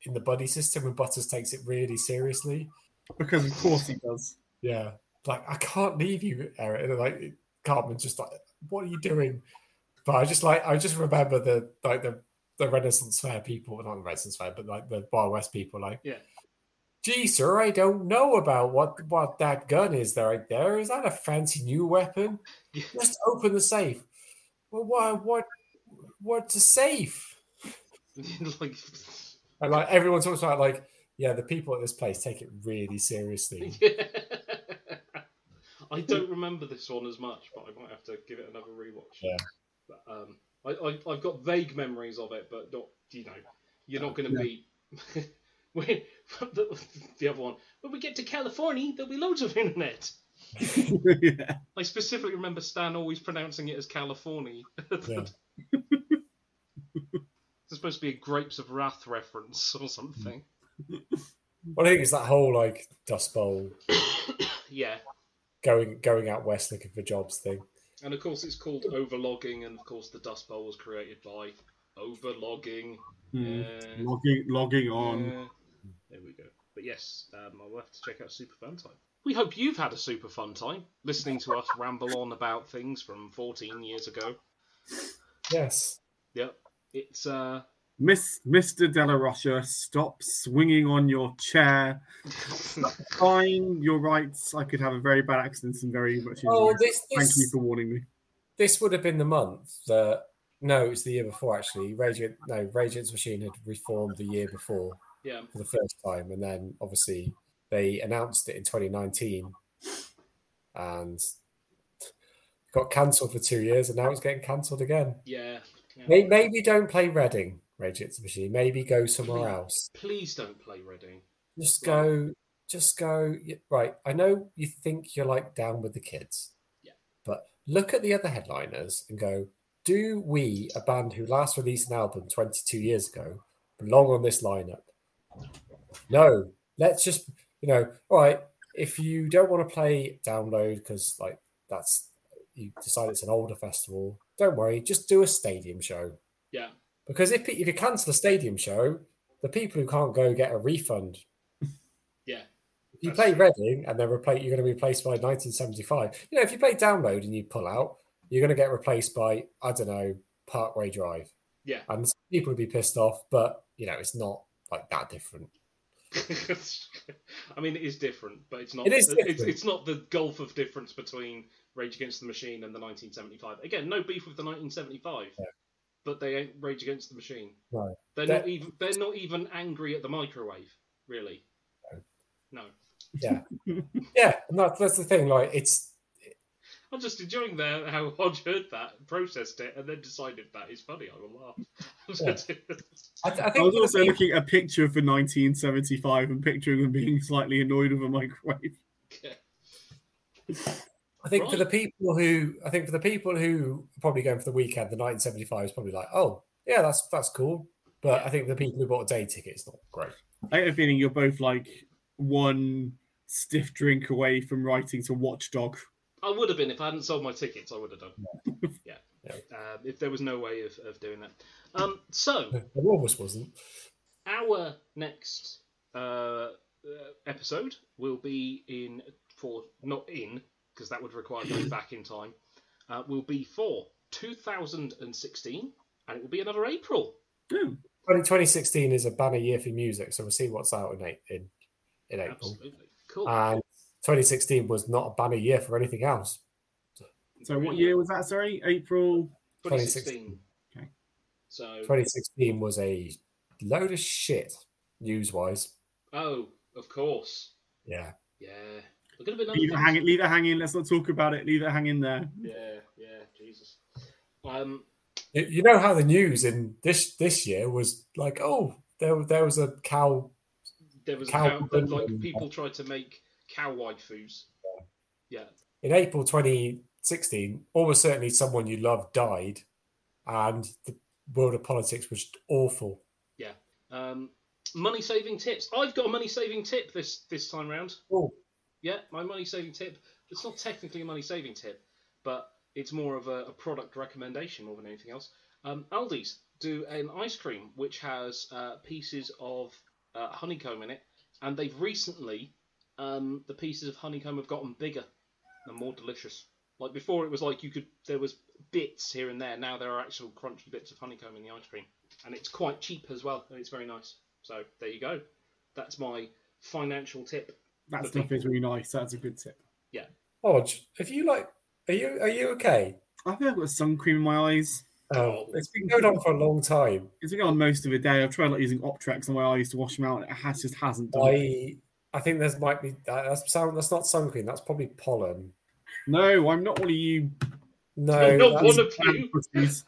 in the buddy system, and Butters takes it really seriously. Because of course he does. Yeah, like I can't leave you, Eric. And like Cartman's just like, what are you doing? But I just like I just remember the like the the Renaissance Fair people, not the Renaissance Fair, but like the Wild West people, like, Yeah. gee, sir, I don't know about what what that gun is there right there. Is that a fancy new weapon? Yeah. Just open the safe. Well, what what what's a safe? like. And like everyone talks about like, yeah, the people at this place take it really seriously. I don't remember this one as much, but I might have to give it another rewatch. Yeah. But, um, I, I, I've got vague memories of it, but not, you know, you're not going to be. when, the, the other one, when we get to California, there'll be loads of internet. yeah. I specifically remember Stan always pronouncing it as California. Yeah. It's supposed to be a Grapes of Wrath reference or something. Well, I think it's that whole like Dust Bowl Yeah. Going going out west looking for jobs thing. And of course, it's called overlogging, and of course, the Dust Bowl was created by overlogging. Hmm. Uh, Logging logging on. uh, there we go. But yes, um, I'll have to check out Super Fun Time. We hope you've had a super fun time listening to us ramble on about things from 14 years ago. Yes. Yep, it's uh, Miss Mr. Della Rocha, stop swinging on your chair. Fine, you're right. I could have a very bad accident and very much. Oh, this, Thank you this for warning me. this would have been the month that no, it was the year before actually. Radiant no, Radiant's machine had reformed the year before yeah, for the first time, and then obviously they announced it in 2019, and got cancelled for two years, and now it's getting cancelled again. yeah. yeah. Maybe, maybe don't play Reading, Radiant's machine. Maybe go somewhere else. Please don't play Reading. Just go, just go. Right. I know you think you're like down with the kids. Yeah. But look at the other headliners and go, do we, a band who last released an album 22 years ago, belong on this lineup? No. let's just you know, all right. If you don't want to play download because like that's you decide it's an older festival, don't worry. Just do a stadium show Yeah. Because if if you cancel a stadium show, the people who can't go get a refund. Yeah. If you play true. Reading and they're repla- you're going to be replaced by 1975. You know, if you play download and you pull out, you're going to get replaced by I don't know Parkway Drive, Yeah. and some people would be pissed off. But you know, it's not like that different. I mean, it is different, but it's not. It is It's, it's not the gulf of difference between Rage Against the Machine and the 1975. Again, no beef with the 1975, Yeah. But they ain't Rage Against the Machine. No. They're They're- not even. They're not even angry at the microwave, really. No. Yeah, yeah, and that's that's the thing. Like it's I'm just enjoying the, how Hodge heard that, processed it, and then decided that is funny. I will laugh. I, th- I I think was also people- looking at a picture for 1975 and picturing them being slightly annoyed with a microwave. I think for the people who I think for the people who are probably going for the weekend, the 1975 is probably like, oh yeah, that's that's cool. But I think the people who bought a day ticket, it's not great. I have a feeling you're both like one stiff drink away from writing to Watchdog. I would have been if I hadn't sold my tickets. I would have done. Yeah. Yeah. Uh, if there was no way of, of doing that. Um, so There almost wasn't. our next uh, uh, episode will be in for not in because that would require going back in time. Uh, will be for 2016, and it will be another April. Oh, 20, 2016 is a banner year for music, so we'll see what's out in eight, in, in April. Absolutely cool. And 2016 was not a banner year for anything else. so what year was that? Sorry, April. 2016. Okay. So 2016 was a load of shit news wise. oh, of course. Yeah. Yeah. We're gonna be Leave it thing. hanging. Leave it hanging. Let's not talk about it. Leave it hanging there. Yeah, yeah, Jesus. Um, You, you know how the news in this this year was like, oh, there there was a cow. there was a Cow- cow, but, like people tried to make cow waifus. Yeah, In April 2016, almost certainly someone you love died, and the world of politics was awful. yeah. Um, money saving tips. I've got a money saving tip this this time round. Oh, Yeah, my money saving tip. It's not technically a money saving tip, but it's more of a, a product recommendation more than anything else. Um, Aldi's do an ice cream which has uh, pieces of uh, honeycomb in it, and they've recently um, the pieces of honeycomb have gotten bigger and more delicious. Like before, it was like you could there was bits here and there. Now there are actual crunchy bits of honeycomb in the ice cream, and it's quite cheap as well, and it's very nice. So there you go. That's my financial tip. That stuff people. is really nice. That's a good tip. Yeah. Hodge, if you like, are you are you okay? I think I've got sun cream in my eyes. Oh, it's been going on for a long time. It's been on most of the day. I've tried like using Optrex on my eyes to wash them out, and it has just hasn't done. it. I I think there's might be uh, that's sound that's not sun cream. That's probably pollen. No, I'm not one of you. No, I'm not one of you. pussies.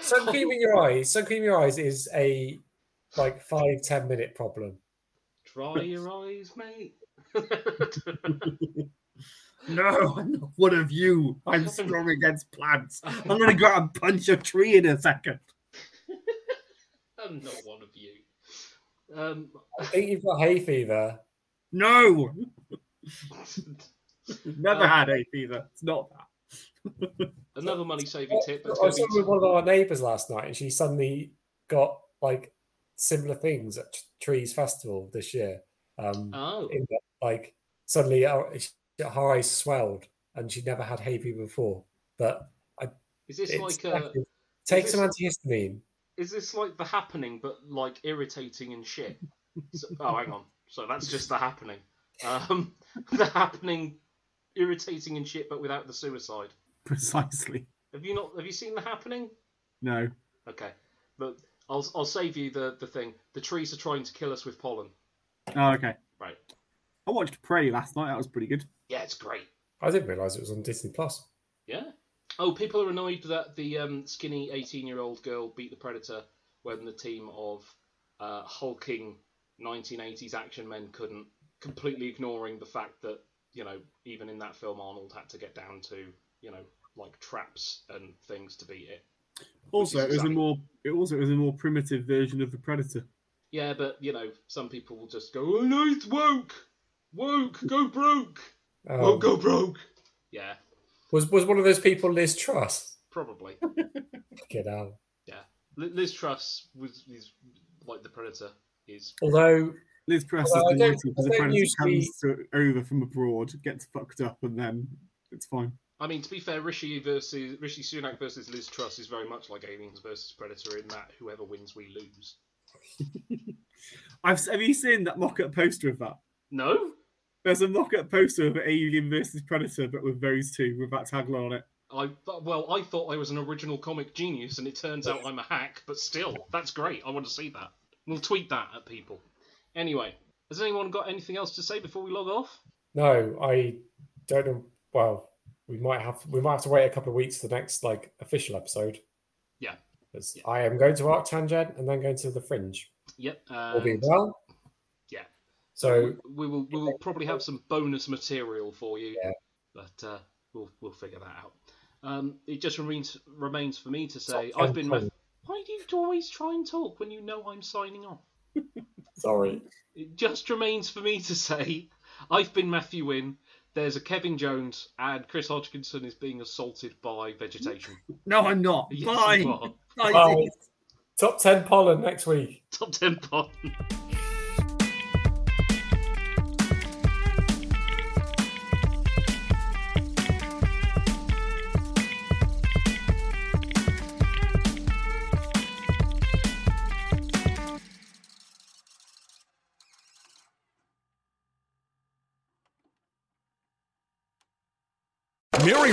sun cream in your eyes. Sun cream in your eyes is a like five ten minute problem. Dry your eyes, mate. No, I'm not one of you. I'm strong against plants. I'm gonna go out and punch a tree in a second. I'm not one of you. Um, I think you've got hay fever. No, never Um, had hay fever. It's not that. another money saving tip. I That's was be with one of our neighbours last night, and she suddenly got like similar things at Trees Festival this year. Um, oh, in that, like suddenly her, her eyes swelled, and she never had hay fever before. But I, is this like a? take is some antihistamine. Is this like the happening, but like irritating and shit? So, oh, hang on. So that's just the happening. Um, the happening, irritating and shit, but without the suicide. Precisely. Have you not? Have you seen the happening? No. Okay, but I'll I'll save you the the thing. The trees are trying to kill us with pollen. Oh, okay. Right. I watched Prey last night. That was pretty good. Yeah, it's great. I didn't realise it was on Disney Plus. Yeah. Oh, people are annoyed that the um, skinny 18 year old girl beat the Predator when the team of uh, hulking 1980s action men couldn't, completely ignoring the fact that, you know, even in that film, Arnold had to get down to, you know, like traps and things to beat it. Also, it was a more. It also was a more primitive version of the Predator. Yeah, but you know, some people will just go, "Oh no, it's woke, woke, go broke, Um, woke, go broke." Yeah, was was one of those people Liz Truss? probably. Get out. Yeah, Liz Truss was is like the Predator is. Although Liz Truss Well, I is don't- because the predator usually- comes to, over from abroad, gets fucked up, and then it's fine. I mean, to be fair, Rishi versus Rishi Sunak versus Liz Truss is very much like Aliens versus Predator in that whoever wins, we lose. I've have you seen that mock-up poster of that? No, There's a mock-up poster of Alien versus Predator, but with those two with that tagline on it. I well, I thought I was an original comic genius, and it turns out I'm a hack. But still, that's great. I want to see that. We'll tweet that at people. Anyway, has anyone got anything else to say before we log off? no, I don't know. Well, we might have we might have to wait a couple of weeks for the next like official episode. Yeah, I am going to ArcTanGent and then going to the Fringe. Yep. All being well. Yeah. So we will we will probably have some bonus material for you, Yeah. but uh, we'll we'll figure that out. Um, it just remains remains for me to say Top I've been. 10 Math- Why do you always try and talk when you know I'm signing off? sorry. It just remains for me to say I've been Matthew Wynn. There's a Kevin Jones, and Chris Hodgkinson is being assaulted by vegetation. No, I'm not. Yes, Bye. Bye. Bye. Top ten pollen next week. Top ten pod.